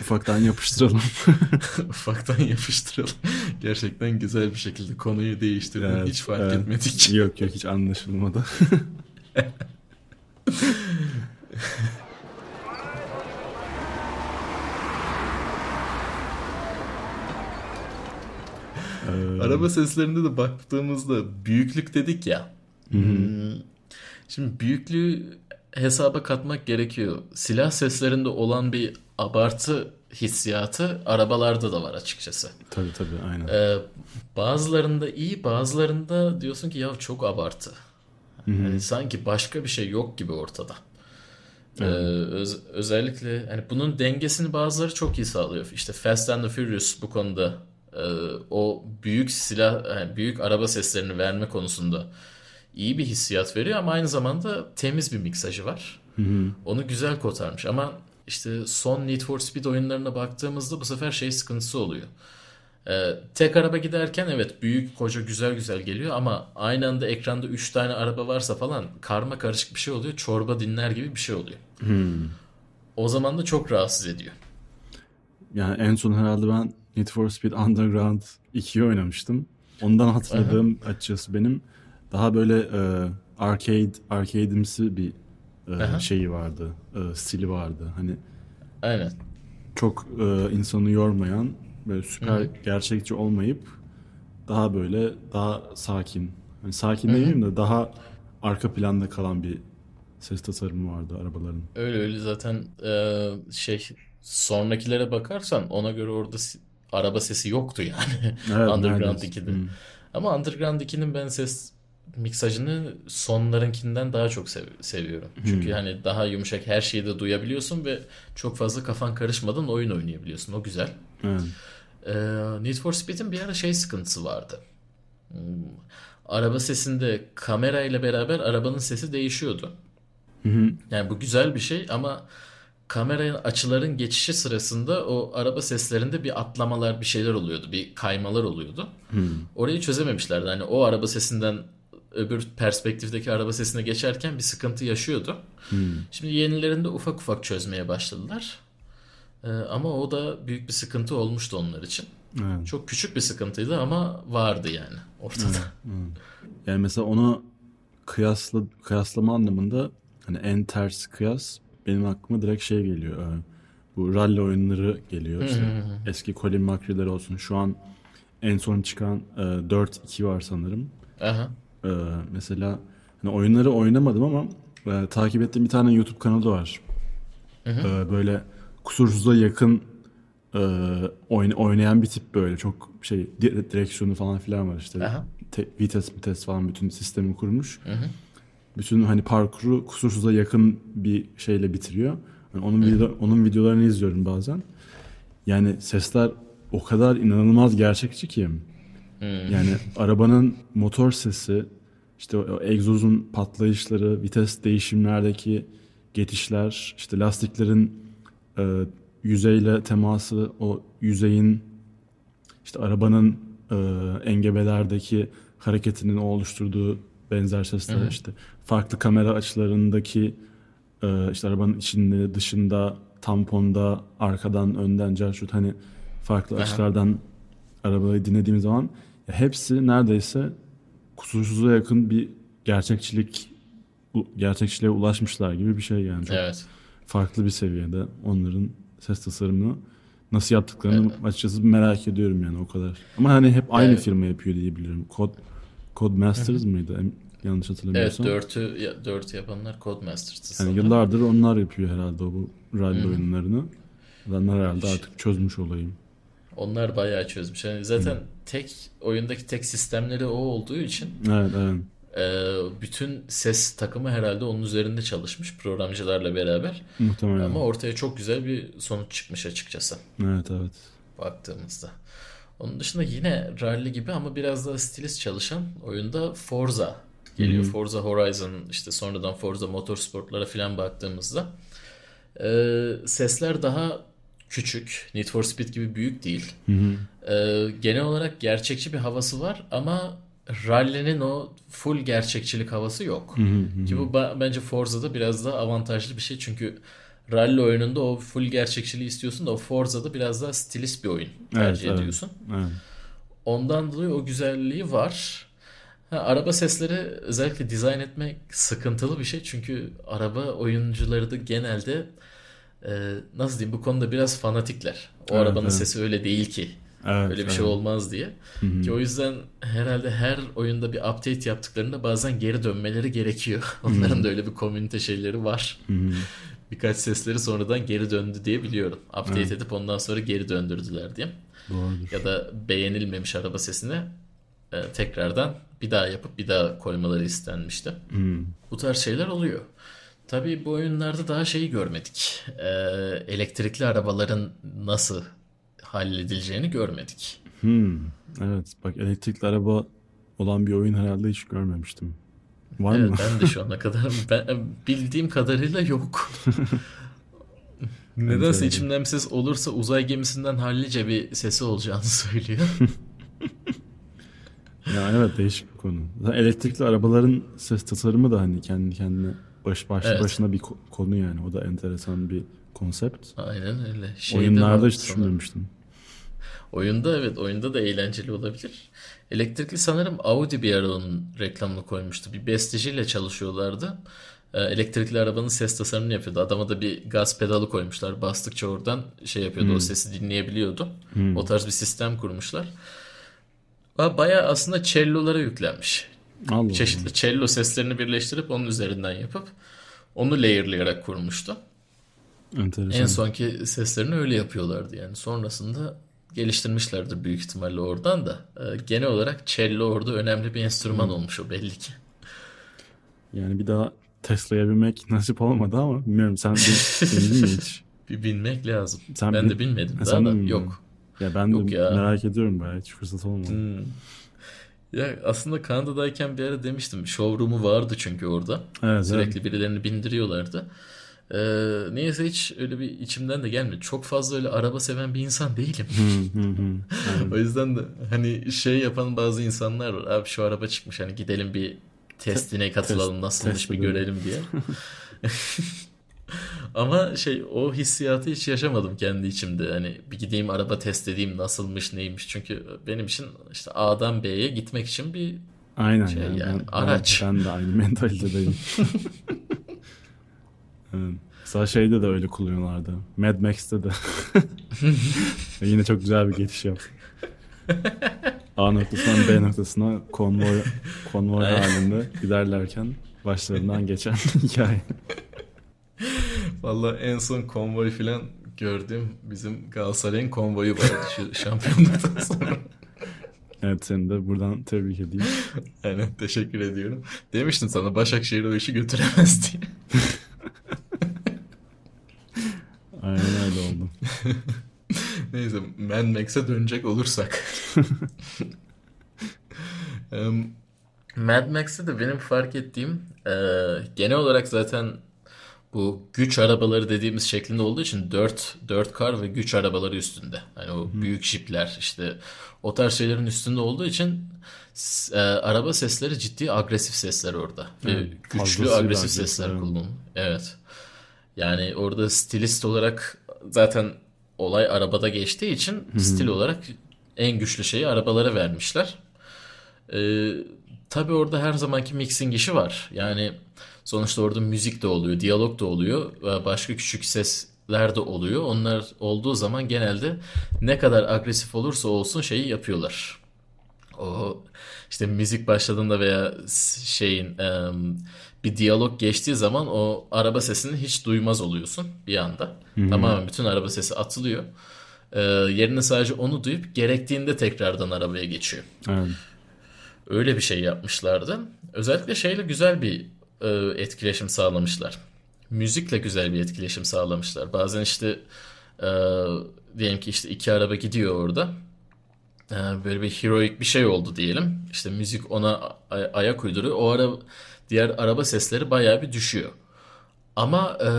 ufaktan yapıştıralım. Ufaktan yapıştıralım. Gerçekten güzel bir şekilde konuyu değiştirdin. Evet, Hiç fark evet. etmedik. Yok yok hiç anlaşılmadı. Ee, Araba seslerinde de baktığımızda büyüklük dedik ya. Hmm, Şimdi büyüklüğü hesaba katmak gerekiyor. Silah seslerinde olan bir abartı hissiyatı arabalarda da var açıkçası. Tabii tabii aynen. Ee, bazılarında iyi, bazılarında diyorsun ki ya çok abartı. Hani sanki başka bir şey yok gibi ortada. Ee, öz- özellikle hani bunun dengesini bazıları çok iyi sağlıyor. İşte Fast and the Furious bu konuda o büyük silah, yani büyük araba seslerini verme konusunda iyi bir hissiyat veriyor ama aynı zamanda temiz bir miksajı var. Onu güzel kotarmış ama işte son Need for Speed oyunlarına baktığımızda bu sefer şey sıkıntısı oluyor. Ee, tek araba giderken evet büyük koca güzel güzel geliyor ama aynı anda ekranda 3 tane araba varsa falan karma karışık bir şey oluyor. Çorba dinler gibi bir şey oluyor. O zaman da çok rahatsız ediyor. Yani en son herhalde ben Need for Speed Underground 2'yi oynamıştım. Ondan hatırladığım açıkçası benim daha böyle e, arcade arcade'imsi bir e, Aha. şeyi vardı. E, stili vardı. Hani Aynen. çok e, insanı yormayan böyle süper gerçekçi olmayıp daha böyle daha sakin. Hani sakin demeyeyim de daha arka planda kalan bir ses tasarımı vardı arabaların. Öyle öyle zaten e, şey sonrakilere bakarsan ona göre orada araba sesi yoktu yani. Evet, Underground neredeyse. 2'de. Hmm. Ama Underground 2'nin ben ses miksajını sonlarınkinden daha çok sev- seviyorum. Çünkü hani daha yumuşak her şeyi de duyabiliyorsun ve çok fazla kafan karışmadan oyun oynayabiliyorsun. O güzel. Evet. Ee, Need for Speed'in bir ara şey sıkıntısı vardı. Hmm, Araba sesinde kamerayla beraber arabanın sesi değişiyordu. Yani bu güzel bir şey ama kameranın açıların geçişi sırasında o araba seslerinde bir atlamalar bir şeyler oluyordu. Bir kaymalar oluyordu. Orayı çözememişlerdi. Hani o araba sesinden öbür perspektifteki araba sesine geçerken bir sıkıntı yaşıyordu. Şimdi yenilerinde ufak ufak çözmeye başladılar. Ee, ama o da büyük bir sıkıntı olmuştu onlar için. Evet. Çok küçük bir sıkıntıydı ama vardı yani ortada. Yani mesela onu kıyasla kıyaslama anlamında hani en ters kıyas benim aklıma direkt şey geliyor. Ee, Bu rally oyunları geliyor. İşte eski Colin McRae'ler olsun. Şu an en son çıkan e, 4-2 var sanırım. Aha. Ee, mesela hani oyunları oynamadım ama e, takip ettiğim bir tane YouTube kanalı var. Ee, böyle kusursuza yakın e, oyn- oynayan bir tip böyle çok şey di- direksiyonu falan filan var işte. Aha. Te- vites vites falan bütün sistemi kurmuş. Bütün hani parkuru kusursuza yakın bir şeyle bitiriyor. Yani onun video- onun videolarını izliyorum bazen. Yani sesler o kadar inanılmaz gerçekçi ki. Yani arabanın motor sesi, işte o, o egzozun patlayışları, vites değişimlerdeki geçişler, işte lastiklerin e, yüzeyle teması, o yüzeyin işte arabanın e, engebelerdeki hareketinin oluşturduğu benzer sesler, işte farklı kamera açılarındaki e, işte arabanın içinde, dışında, tamponda, arkadan, önden, carşut hani farklı Aha. açılardan arabayı dinlediğim zaman hepsi neredeyse kusursuza yakın bir gerçekçilik gerçekçiliğe ulaşmışlar gibi bir şey yani. Çok Evet. farklı bir seviyede onların ses tasarımını nasıl yaptıklarını açıkçası merak ediyorum yani o kadar. Ama hani hep aynı Evet. firma yapıyor diye biliyorum. Code Codemasters mıydı? Yanlış Evet hatırlamıyorsam. 4'ü ya, 4 yapanlar Codemasters'tı yani sanırım. yıllardır onlar yapıyor herhalde o bu rally oyunlarını. Adamlar herhalde artık çözmüş olayım. Onlar bayağı çözmüş. Yani zaten tek oyundaki tek sistemleri o olduğu için Evet evet. e, bütün ses takımı herhalde onun üzerinde çalışmış programcılarla beraber. Muhtemelen. Ama ortaya çok güzel bir sonuç çıkmış açıkçası Evet evet. baktığımızda. Onun dışında yine Rally gibi ama biraz daha stilist çalışan oyunda Forza geliyor. Forza Horizon işte sonradan Forza Motorsport'lara falan baktığımızda e, sesler daha küçük. Need for Speed gibi büyük değil. E, genel olarak gerçekçi bir havası var ama Rally'nin o full gerçekçilik havası yok. Ki bu bence Forza'da biraz daha avantajlı bir şey çünkü Rally oyununda o full gerçekçiliği istiyorsun da o Forza'da biraz daha stilist bir oyun tercih evet. ediyorsun. evet. Ondan dolayı o güzelliği var. Ha, araba sesleri özellikle dizayn etmek sıkıntılı bir şey. Çünkü araba oyuncuları da genelde e, nasıl diyeyim bu konuda biraz fanatikler. O Evet, arabanın evet. sesi öyle değil ki. Evet, Öyle bir evet. şey olmaz diye. Ki o yüzden herhalde her oyunda bir update yaptıklarında bazen geri dönmeleri gerekiyor. Onların da öyle bir komünite şeyleri var. Birkaç sesleri sonradan geri döndü diye biliyorum. Update edip ondan sonra geri döndürdüler diye. Doğrudur. Ya da beğenilmemiş araba sesini e, tekrardan bir daha yapıp bir daha koymaları istenmişti. Bu tarz şeyler oluyor. Tabii bu oyunlarda daha şeyi görmedik. E, elektrikli arabaların nasıl halledileceğini görmedik. Hmm, evet bak elektrikli araba olan bir oyun herhalde hiç görmemiştim. Var Evet mı? ben de şu ana kadar ben, bildiğim kadarıyla yok. Nedense içimden bir ses olursa uzay gemisinden hallice bir sesi olacağını söylüyor. Ya evet değişik bir konu. Zaten elektrikli arabaların ses tasarımı da hani kendi kendine baş başlı Evet. başına bir ko- konu yani. O da enteresan bir konsept. Aynen öyle. Şeyde Oyunlarda hiç düşünmemiştim. Oyunda evet oyunda da eğlenceli olabilir. Elektrikli sanırım Audi bir ara onun reklamını koymuştu. Bir besteciyle çalışıyorlardı. Ee, elektrikli arabanın ses tasarımını yapıyordu. Adama da bir gaz pedalı koymuşlar. Bastıkça oradan şey yapıyordu. O sesi dinleyebiliyordu. O tarz bir sistem kurmuşlar. Ba- Bayağı aslında cello'lara yüklenmiş. Allah Allah. Çeşitli cello seslerini birleştirip onun üzerinden yapıp onu layerlayarak kurmuştu. Enteresan. En sonki seslerini öyle yapıyorlardı yani. Sonrasında geliştirmişlerdir büyük ihtimalle oradan da. Ee, genel olarak cello orada önemli bir enstrüman olmuş o belli ki. Yani bir daha Tesla'ya binmek nasip olmadı ama bilmiyorum sen bin- bindin mi hiç? Bir bilmek lazım. Sen ben bin- de bilmedim Ha, sen de mi? Yok. Ya ben Yok de ya. merak ediyorum bayağı hiç fırsat olmadı. Hmm. Ya aslında Kanada'dayken bir ara demiştim. Showroom'u vardı çünkü orada. Evet, Sürekli birilerini bindiriyorlardı. Ee, neyse hiç öyle bir içimden de gelmedi. Çok fazla öyle araba seven bir insan değilim. O yüzden de hani şey yapan bazı insanlar var. Abi şu araba çıkmış hani gidelim bir testine katılalım nasılmış test bir görelim diye. Ama şey o hissiyatı hiç yaşamadım kendi içimde. Hani bir gideyim araba test edeyim nasılmış neymiş. Çünkü benim için işte A'dan B'ye gitmek için bir Aynen Şey yani. yani, ben, araç. Ben, ben de aynı mentalitedeyim. evet. Mesela şeyde de öyle kullanıyorlardı. Mad Max'te de. Ve Yine çok güzel bir geçiş yaptı. A noktasından B noktasına konvoy konvoy halinde giderlerken başlarından geçen hikaye. Vallahi en son konvoy falan gördüğüm bizim Galatasaray'ın konvoyu vardı şampiyonluktan sonra. Evet seni de buradan tebrik edeyim. Aynen teşekkür ediyorum. Demiştim sana Başakşehir o işi götüremez diye. Aynen öyle oldu. Neyse Mad Max'e dönecek olursak. Em, Mad Max'te de benim fark ettiğim e, genel olarak zaten bu güç arabaları dediğimiz şeklinde olduğu için 4 4 kar ve güç arabaları üstünde. Hani o büyük jipler işte o tarz şeylerin üstünde olduğu için e, araba sesleri ciddi agresif sesler orada. Ve Evet, güçlü fazlasıyla agresif agresif, sesler evet. kullanılıyor. Evet. Yani orada stilist olarak zaten olay arabada geçtiği için stil olarak en güçlü şeyi arabalara vermişler. Ee, tabii orada her zamanki mixing işi var. Yani sonuçta orada müzik de oluyor, diyalog da oluyor, ve başka küçük sesler de oluyor. Onlar olduğu zaman genelde ne kadar agresif olursa olsun şeyi yapıyorlar. O işte müzik başladığında veya şeyin bir diyalog geçtiği zaman o araba sesini hiç duymaz oluyorsun bir anda. Tamamen bütün araba sesi atılıyor. Ee, yerine sadece onu duyup gerektiğinde tekrardan arabaya geçiyor. Evet. Öyle bir şey yapmışlardı. Özellikle şeyle güzel bir e, etkileşim sağlamışlar. Müzikle güzel bir etkileşim sağlamışlar. Bazen işte e, diyelim ki işte iki araba gidiyor orada. E, böyle bir heroik bir şey oldu diyelim. İşte müzik ona a- ayak uyduruyor. O ara diğer araba sesleri bayağı bir düşüyor. Ama e,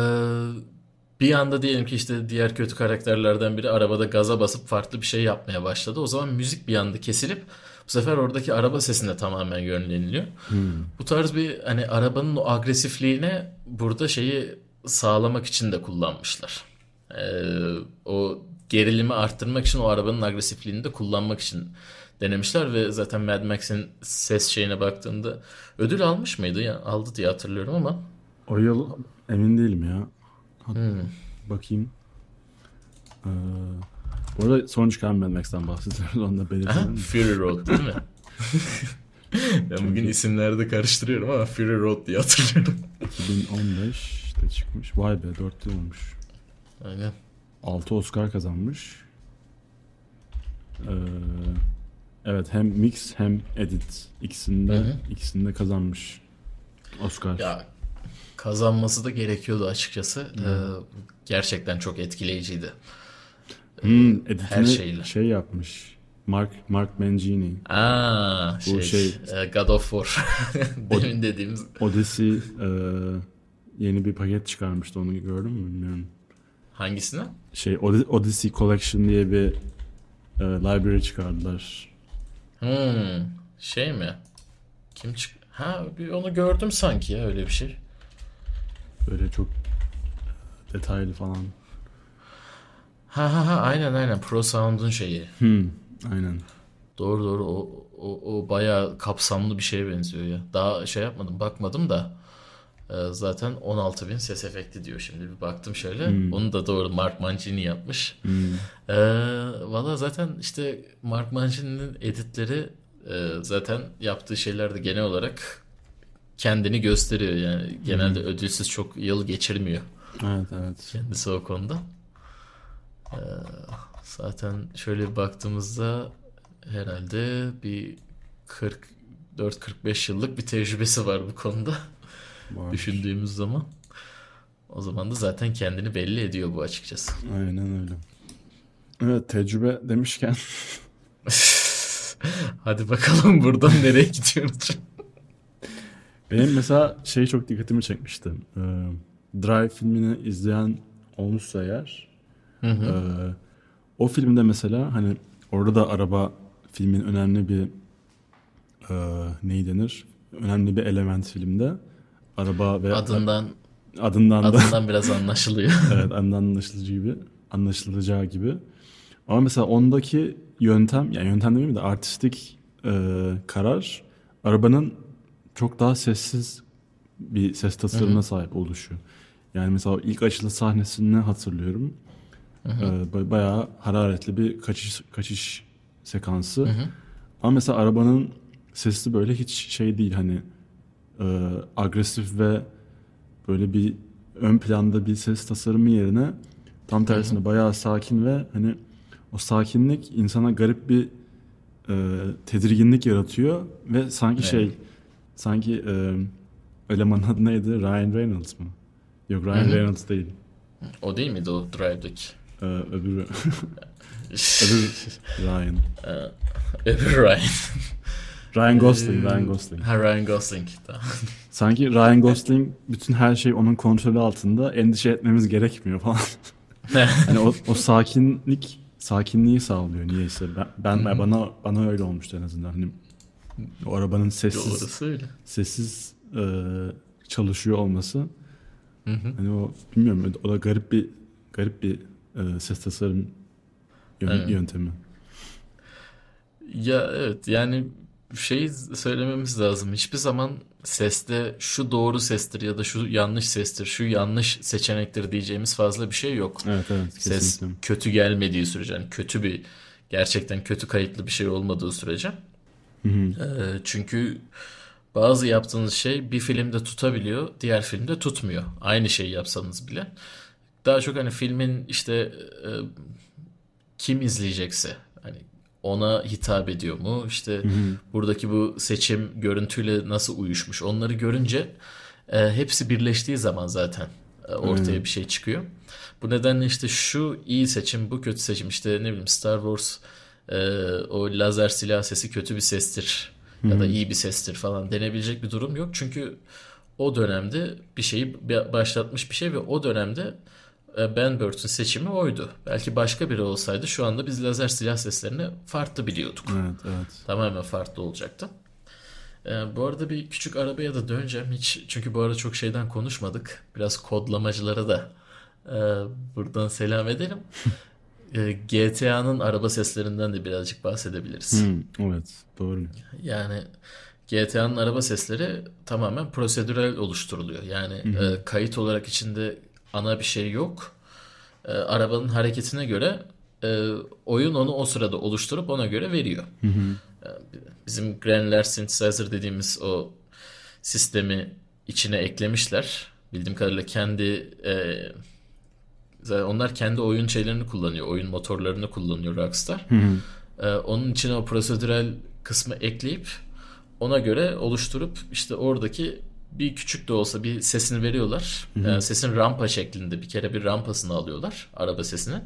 bir anda diyelim ki işte diğer kötü karakterlerden biri arabada gaza basıp farklı bir şey yapmaya başladı. O zaman müzik bir anda kesilip bu sefer oradaki araba sesine tamamen yönleniliyor. Bu tarz bir hani arabanın o agresifliğine burada şeyi sağlamak için de kullanmışlar. Ee, o gerilimi arttırmak için o arabanın agresifliğini de kullanmak için denemişler ve zaten Mad Max'in ses şeyine baktığında ödül almış mıydı? Ya, aldı diye hatırlıyorum ama O yıl emin değilim ya. Hat- Bakayım. Ee, bu arada son çıkan Mad Max'ten bahsediyoruz. Onu da belirtelim. Fury Road değil mi? ben bugün isimlerde karıştırıyorum ama Fury Road diye hatırlıyorum. 2015'te çıkmış. Vay be 4 yıl olmuş. Aynen. 6 Oscar kazanmış. Ee, evet hem mix hem edit ikisinde Hı hı. ikisinde kazanmış Oscar. Ya kazanması da gerekiyordu açıkçası. Ee, gerçekten çok etkileyiciydi. Hmm, editini her şeyle. şey yapmış. Mark Mark Mangini. Aa, Bu şey, şey- e, God of War. Demin dediğimiz. Odyssey e, yeni bir paket çıkarmıştı onu gördün mü bilmiyorum. Hangisine? Şey Od- Odyssey Collection diye bir e, library çıkardılar. Hmm, şey mi? Kim çık? Ha, bir onu gördüm sanki ya öyle bir şey. Böyle çok detaylı falan. Ha ha ha aynen aynen Pro Sound'un şeyi. Hmm, aynen. Doğru doğru o, o, o bayağı kapsamlı bir şeye benziyor ya. Daha şey yapmadım bakmadım da e, zaten 16.000 ses efekti diyor şimdi bir baktım şöyle. Onu da doğru Mark Mancini yapmış. Hmm. E, Valla zaten işte Mark Mancini'nin editleri e, zaten yaptığı şeyler de genel olarak kendini gösteriyor yani. Genelde ödülsüz çok yıl geçirmiyor Evet evet. kendisi o konuda. Ee, zaten şöyle baktığımızda herhalde bir 44-45 yıllık bir tecrübesi var bu konuda Var. düşündüğümüz zaman. O zaman da zaten kendini belli ediyor bu açıkçası. Aynen öyle. Evet tecrübe demişken Hadi bakalım buradan nereye gidiyoruz? benim mesela şey çok dikkatimi çekmişti. Ee, Drive filmini izleyen olmuşsa eğer Hı hı. Ee, o filmde mesela hani orada da araba filmin önemli bir e, neyi denir? Önemli bir element filmde. Araba ve Adından adından da Adından biraz anlaşılıyor. evet adından anlaşılıcı gibi anlaşılacağı gibi. Ama mesela ondaki yöntem yani yöntem demeyeyim de artistik e, karar arabanın çok daha sessiz bir ses tasarımına sahip oluşu. Yani mesela ilk açılış sahnesini hatırlıyorum. E, ba- bayağı hararetli bir kaçış kaçış sekansı. Ama mesela arabanın sesi böyle hiç şey değil hani e, agresif ve böyle bir ön planda bir ses tasarımı yerine tam tersine bayağı sakin ve hani o sakinlik insana garip bir e, tedirginlik yaratıyor ve sanki Evet. şey sanki e, elemanın adı neydi? Ryan Reynolds mı? Yok Ryan Reynolds değil. O değil miydi o Drive'daki? E, öbürü, öbür Ryan. Öbür Ryan. Ryan Gosling, Ryan Gosling. Ha Ryan Gosling. Tamam. Sanki Ryan Gosling bütün her şey onun kontrolü altında endişe etmemiz gerekmiyor falan. Hani o, o sakinlik sakinliği sağlıyor niyeyse. Ben, ben bana bana öyle olmuştu en azından. Hani o arabanın sessiz sessiz e, çalışıyor olması. Hani o bilmiyorum o da garip bir garip bir e, ses tasarım yön- Evet. yöntemi. Ya evet yani şey söylememiz lazım. Hiçbir zaman seste şu doğru sestir ya da şu yanlış sestir, şu yanlış seçenektir diyeceğimiz fazla bir şey yok. Evet evet Ses kesinlikle. kötü gelmediği sürece, yani kötü bir gerçekten kötü kayıtlı bir şey olmadığı sürece. Hı hı. Ee, çünkü bazı yaptığınız şey bir filmde tutabiliyor, diğer filmde tutmuyor. Aynı şeyi yapsanız bile. Daha çok hani filmin işte e, kim izleyecekse ona hitap ediyor mu? İşte buradaki bu seçim görüntüyle nasıl uyuşmuş? Onları görünce e, hepsi birleştiği zaman zaten e, ortaya Aynen. bir şey çıkıyor. Bu nedenle işte şu iyi seçim, bu kötü seçim. İşte ne bileyim Star Wars e, o lazer silah sesi kötü bir sestir ya da iyi bir sestir falan denebilecek bir durum yok. Çünkü o dönemde bir şeyi ba- başlatmış bir şey ve o dönemde Ben Burt'un seçimi oydu. Belki başka biri olsaydı şu anda biz lazer silah seslerini farklı biliyorduk. Evet evet. Tamamen farklı olacaktı. Ee, bu arada bir küçük arabaya da döneceğim. Hiç çünkü bu arada çok şeyden konuşmadık. Biraz kodlamacılara da e, buradan selam edelim. E, GTA'nın araba seslerinden de birazcık bahsedebiliriz. Hı, evet doğru. Yani GTA'nın araba sesleri tamamen prosedürel oluşturuluyor. Yani e, kayıt olarak içinde ana bir şey yok. E, arabanın hareketine göre e, oyun onu o sırada oluşturup ona göre veriyor. E, bizim granular synthesizer dediğimiz o sistemi içine eklemişler. Bildiğim kadarıyla kendi e, zaten onlar kendi oyun şeylerini kullanıyor. Oyun motorlarını kullanıyor Rockstar. Ee, onun içine o prosedürel kısmı ekleyip ona göre oluşturup işte oradaki bir küçük de olsa bir sesini veriyorlar. Ee, sesin rampa şeklinde bir kere bir rampasını alıyorlar araba sesinin.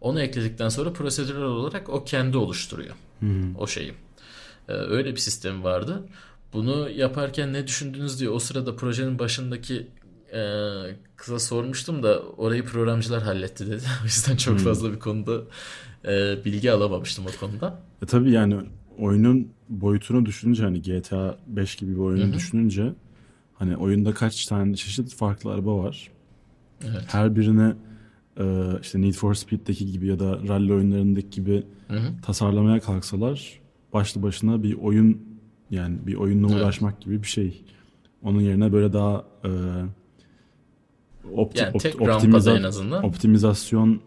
Onu ekledikten sonra prosedürel olarak o kendi oluşturuyor o şeyi. Ee, öyle bir sistem vardı. Bunu yaparken ne düşündünüz diye o sırada projenin başındaki e, kıza sormuştum da orayı programcılar halletti dedi. O yüzden çok fazla bir konuda e, bilgi alamamıştım o konuda. E tabii yani oyunun boyutunu düşününce hani GTA 5 gibi bir oyunu düşününce hani oyunda kaç tane çeşit farklı araba var. Evet. Her birine e, işte Need for Speed'deki gibi ya da rally oyunlarındaki gibi Hı hı. tasarlamaya kalksalar başlı başına bir oyun yani bir oyunla Evet. uğraşmak gibi bir şey. Onun yerine böyle daha e, opti- Yani tek opt- optimiza- en azından. optimizasyon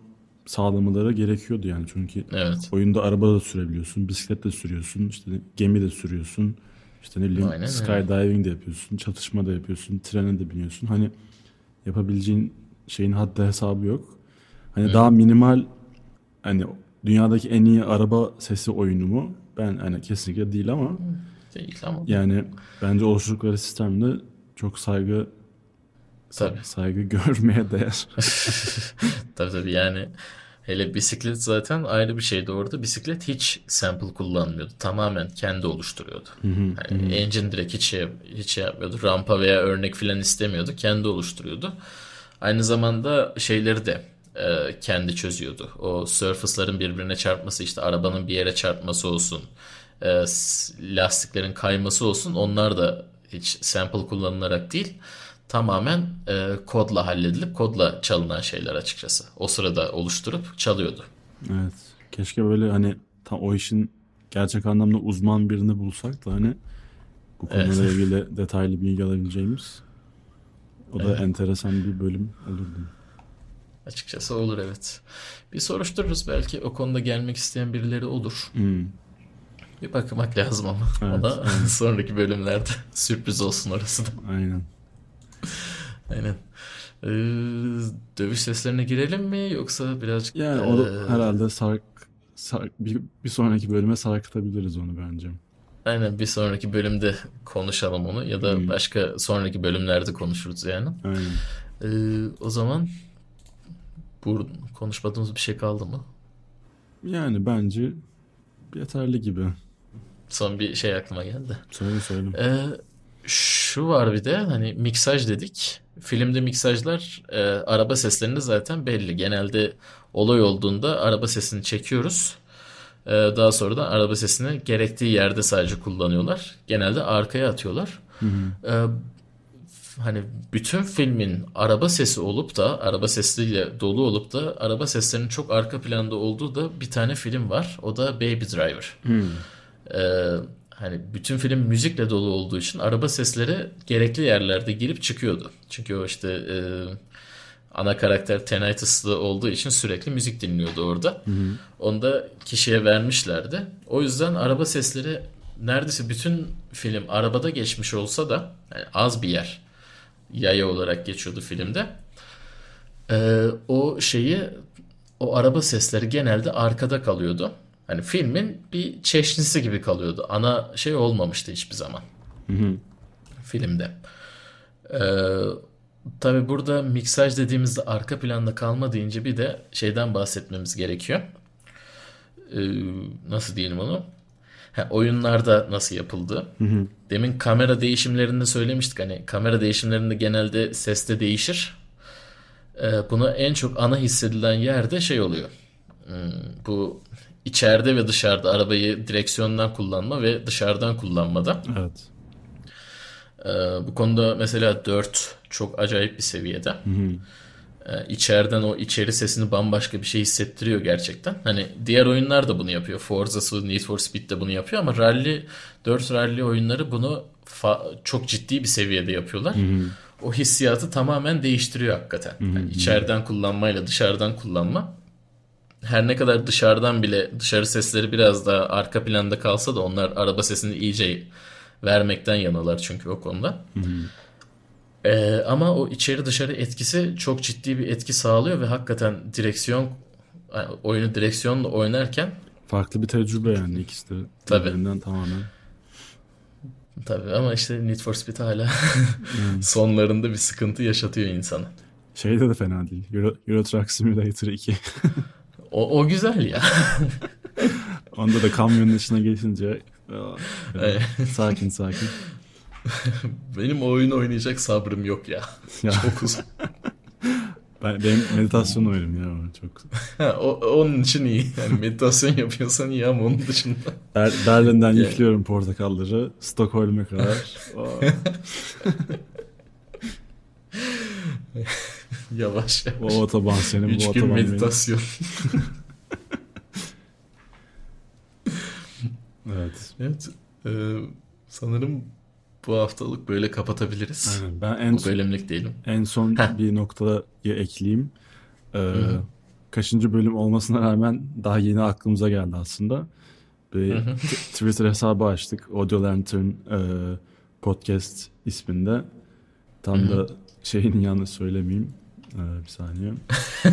sağlamaları gerekiyordu yani çünkü Evet. oyunda araba da sürebiliyorsun, bisiklet de sürüyorsun, işte gemi de sürüyorsun, işte ne bileyim Aynen skydiving de yapıyorsun, çatışma da yapıyorsun, trene de biniyorsun. Hani yapabileceğin şeyin haddi hesabı yok. Hani daha minimal hani dünyadaki en iyi araba sesi oyunu mu? Ben hani kesinlikle değil ama Değil ama. yani bence oluşturdukları sistemde çok saygı Tabii. saygı görmeye değer. Tabii tabii yani hele bisiklet zaten ayrı bir şeydi orada. Bisiklet hiç sample kullanmıyordu. Tamamen kendi oluşturuyordu. Yani engine direkt hiç şey, hiç şey yapmıyordu. Rampa veya örnek filan istemiyordu. Kendi oluşturuyordu. Aynı zamanda şeyleri de e, kendi çözüyordu. O surface'ların birbirine çarpması işte arabanın bir yere çarpması olsun. e, lastiklerin kayması olsun. Onlar da hiç sample kullanılarak değil. Tamamen e, kodla halledilip kodla çalınan şeyler açıkçası. O sırada oluşturup çalıyordu. Evet. Keşke böyle hani tam o işin gerçek anlamda uzman birini bulsak da hani bu konuyla Evet. ilgili detaylı bilgi alabileceğimiz o da Evet. enteresan bir bölüm olurdu. Açıkçası olur evet. Bir soruştururuz belki o konuda gelmek isteyen birileri olur. Hmm. Bir bakmak lazım ama. Evet, o da evet. sonraki bölümlerde sürpriz olsun orası da. Aynen. Aynen. Ee, dövüş seslerine girelim mi yoksa birazcık Yani o ee, herhalde sark, sark bir, bir sonraki bölüme sarkıtabiliriz onu bence. Aynen bir sonraki bölümde konuşalım onu ya da Hmm. başka sonraki bölümlerde konuşuruz yani. Aynen. Ee, o zaman bu konuşmadığımız bir şey kaldı mı? Yani bence yeterli gibi. Son bir şey aklıma geldi. Söyle söyle. Ee, şu var bir de hani miksaj dedik. Filmde miksajlar e, araba seslerinde zaten belli. Genelde olay olduğunda araba sesini çekiyoruz. Ee, daha sonra da araba sesini gerektiği yerde sadece kullanıyorlar. Genelde arkaya atıyorlar. Hı hı. Ee, hani bütün filmin araba sesi olup da araba sesiyle dolu olup da araba seslerinin çok arka planda olduğu da bir tane film var. O da Baby Driver. Hmm. Ee, hani bütün film müzikle dolu olduğu için araba sesleri gerekli yerlerde girip çıkıyordu. Çünkü o işte e, ana karakter tinnitus'lı olduğu için sürekli müzik dinliyordu orada. Onu da kişiye vermişlerdi. O yüzden araba sesleri neredeyse bütün film arabada geçmiş olsa da yani az bir yer yaya olarak geçiyordu filmde. Ee, o şeyi o araba sesleri genelde arkada kalıyordu. Hani filmin bir çeşnisi gibi kalıyordu. Ana şey olmamıştı hiçbir zaman Hı hı. filmde. Ee, tabii burada miksaj dediğimizde arka planda kalma deyince bir de şeyden bahsetmemiz gerekiyor. Ee, nasıl diyelim onu? Ha, oyunlarda nasıl yapıldı? Hı hı. Demin kamera değişimlerinde söylemiştik hani kamera değişimlerinde genelde seste değişir. Ee, bunu en çok ana hissedilen yerde şey oluyor. Hmm, bu içeride ve dışarıda arabayı direksiyondan kullanma ve dışarıdan kullanmada. Evet. Ee, bu konuda mesela 4 çok acayip bir seviyede. Hı hı. Ee, içeriden o içeri sesini bambaşka bir şey hissettiriyor gerçekten. Hani diğer oyunlar da bunu yapıyor. Forza'sı, Need for Speed de bunu yapıyor ama Rally 4 Rally oyunları bunu çok ciddi bir seviyede yapıyorlar. O hissiyatı tamamen değiştiriyor hakikaten. Yani içeriden kullanmayla dışarıdan kullanma. Her ne kadar dışarıdan bile dışarı sesleri biraz daha arka planda kalsa da onlar araba sesini iyice vermekten yanalar çünkü o konuda. Ee, ama o içeri dışarı etkisi çok ciddi bir etki sağlıyor ve hakikaten direksiyon yani oyunu direksiyonla oynarken Farklı bir tecrübe yani ikisi de birbirinden tamamen. tabii ama işte Need for Speed hala sonlarında bir sıkıntı yaşatıyor insana. Şeyde de fena değil. Euro, Euro Truck Simulator 2. O, o güzel ya. Onda da kamyonun içine geçince Evet. sakin sakin. Benim o oyunu oynayacak sabrım yok ya. Ya, Çok uzun. ben, benim meditasyon oyunum ya çok. Ha, o, onun için iyi. Yani meditasyon yapıyorsan iyi ama onun dışında. Ber- Berlin'den Yani. yüklüyorum portakalları. Stockholm'e kadar. Aa, Yavaş o yavaş. otoban senin, Üç bu gün otoban benim. meditasyon. Evet. Evet. e, sanırım bu haftalık böyle kapatabiliriz. Aynen. Ben en Bu bölümlük değilim. En son bir noktaya ekleyeyim. Ee, kaçıncı bölüm olmasına rağmen daha yeni aklımıza geldi aslında. Bir Twitter hesabı açtık. Audio Lantern e, Podcast isminde. Tam da şeyin yanlış söylemeyeyim. Ee, bir saniye.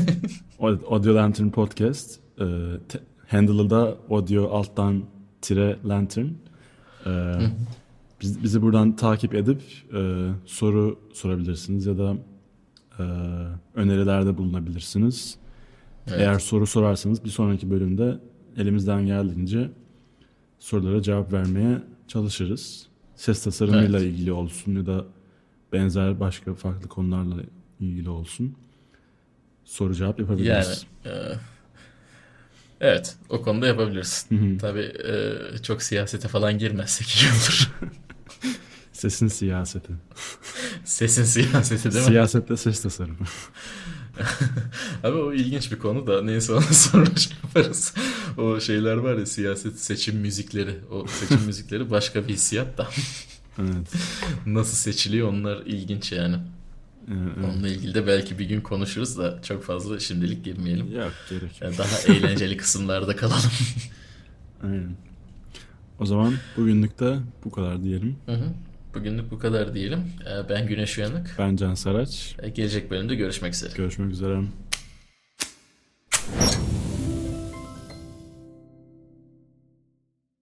Au- Audio Lantern Podcast. E, te- handle'ı da audio alttan tire lantern. Ee, biz, bizi buradan takip edip e, soru sorabilirsiniz ya da e, önerilerde bulunabilirsiniz. Evet. Eğer soru sorarsanız bir sonraki bölümde elimizden geldiğince sorulara cevap vermeye çalışırız. Ses tasarımıyla Evet. ilgili olsun ya da benzer başka farklı konularla ilgili olsun. Soru cevap Yani yapabiliriz. e, evet o konuda yapabiliriz. Hı hı. Tabii e, çok siyasete falan girmezsek iyi olur. Sesin siyaseti. Sesin siyaseti değil mi? Siyasette ses tasarımı. Abi o ilginç bir konu da neyse onu sonra şey yaparız. O şeyler var ya siyaset seçim müzikleri. O seçim müzikleri başka bir hissiyat da. Evet. Nasıl seçiliyor onlar ilginç yani. Evet, evet. Onunla ilgili de belki bir gün konuşuruz da çok fazla şimdilik girmeyelim. Yok gerek yok. Yani daha eğlenceli kısımlarda kalalım. Aynen. O zaman bugünlük de bu kadar diyelim. Hı hı. Bugünlük bu kadar diyelim. Ee, Ben Güneş Uyanık. Ben Can Saraç. Ee, Gelecek bölümde görüşmek üzere. Görüşmek üzere.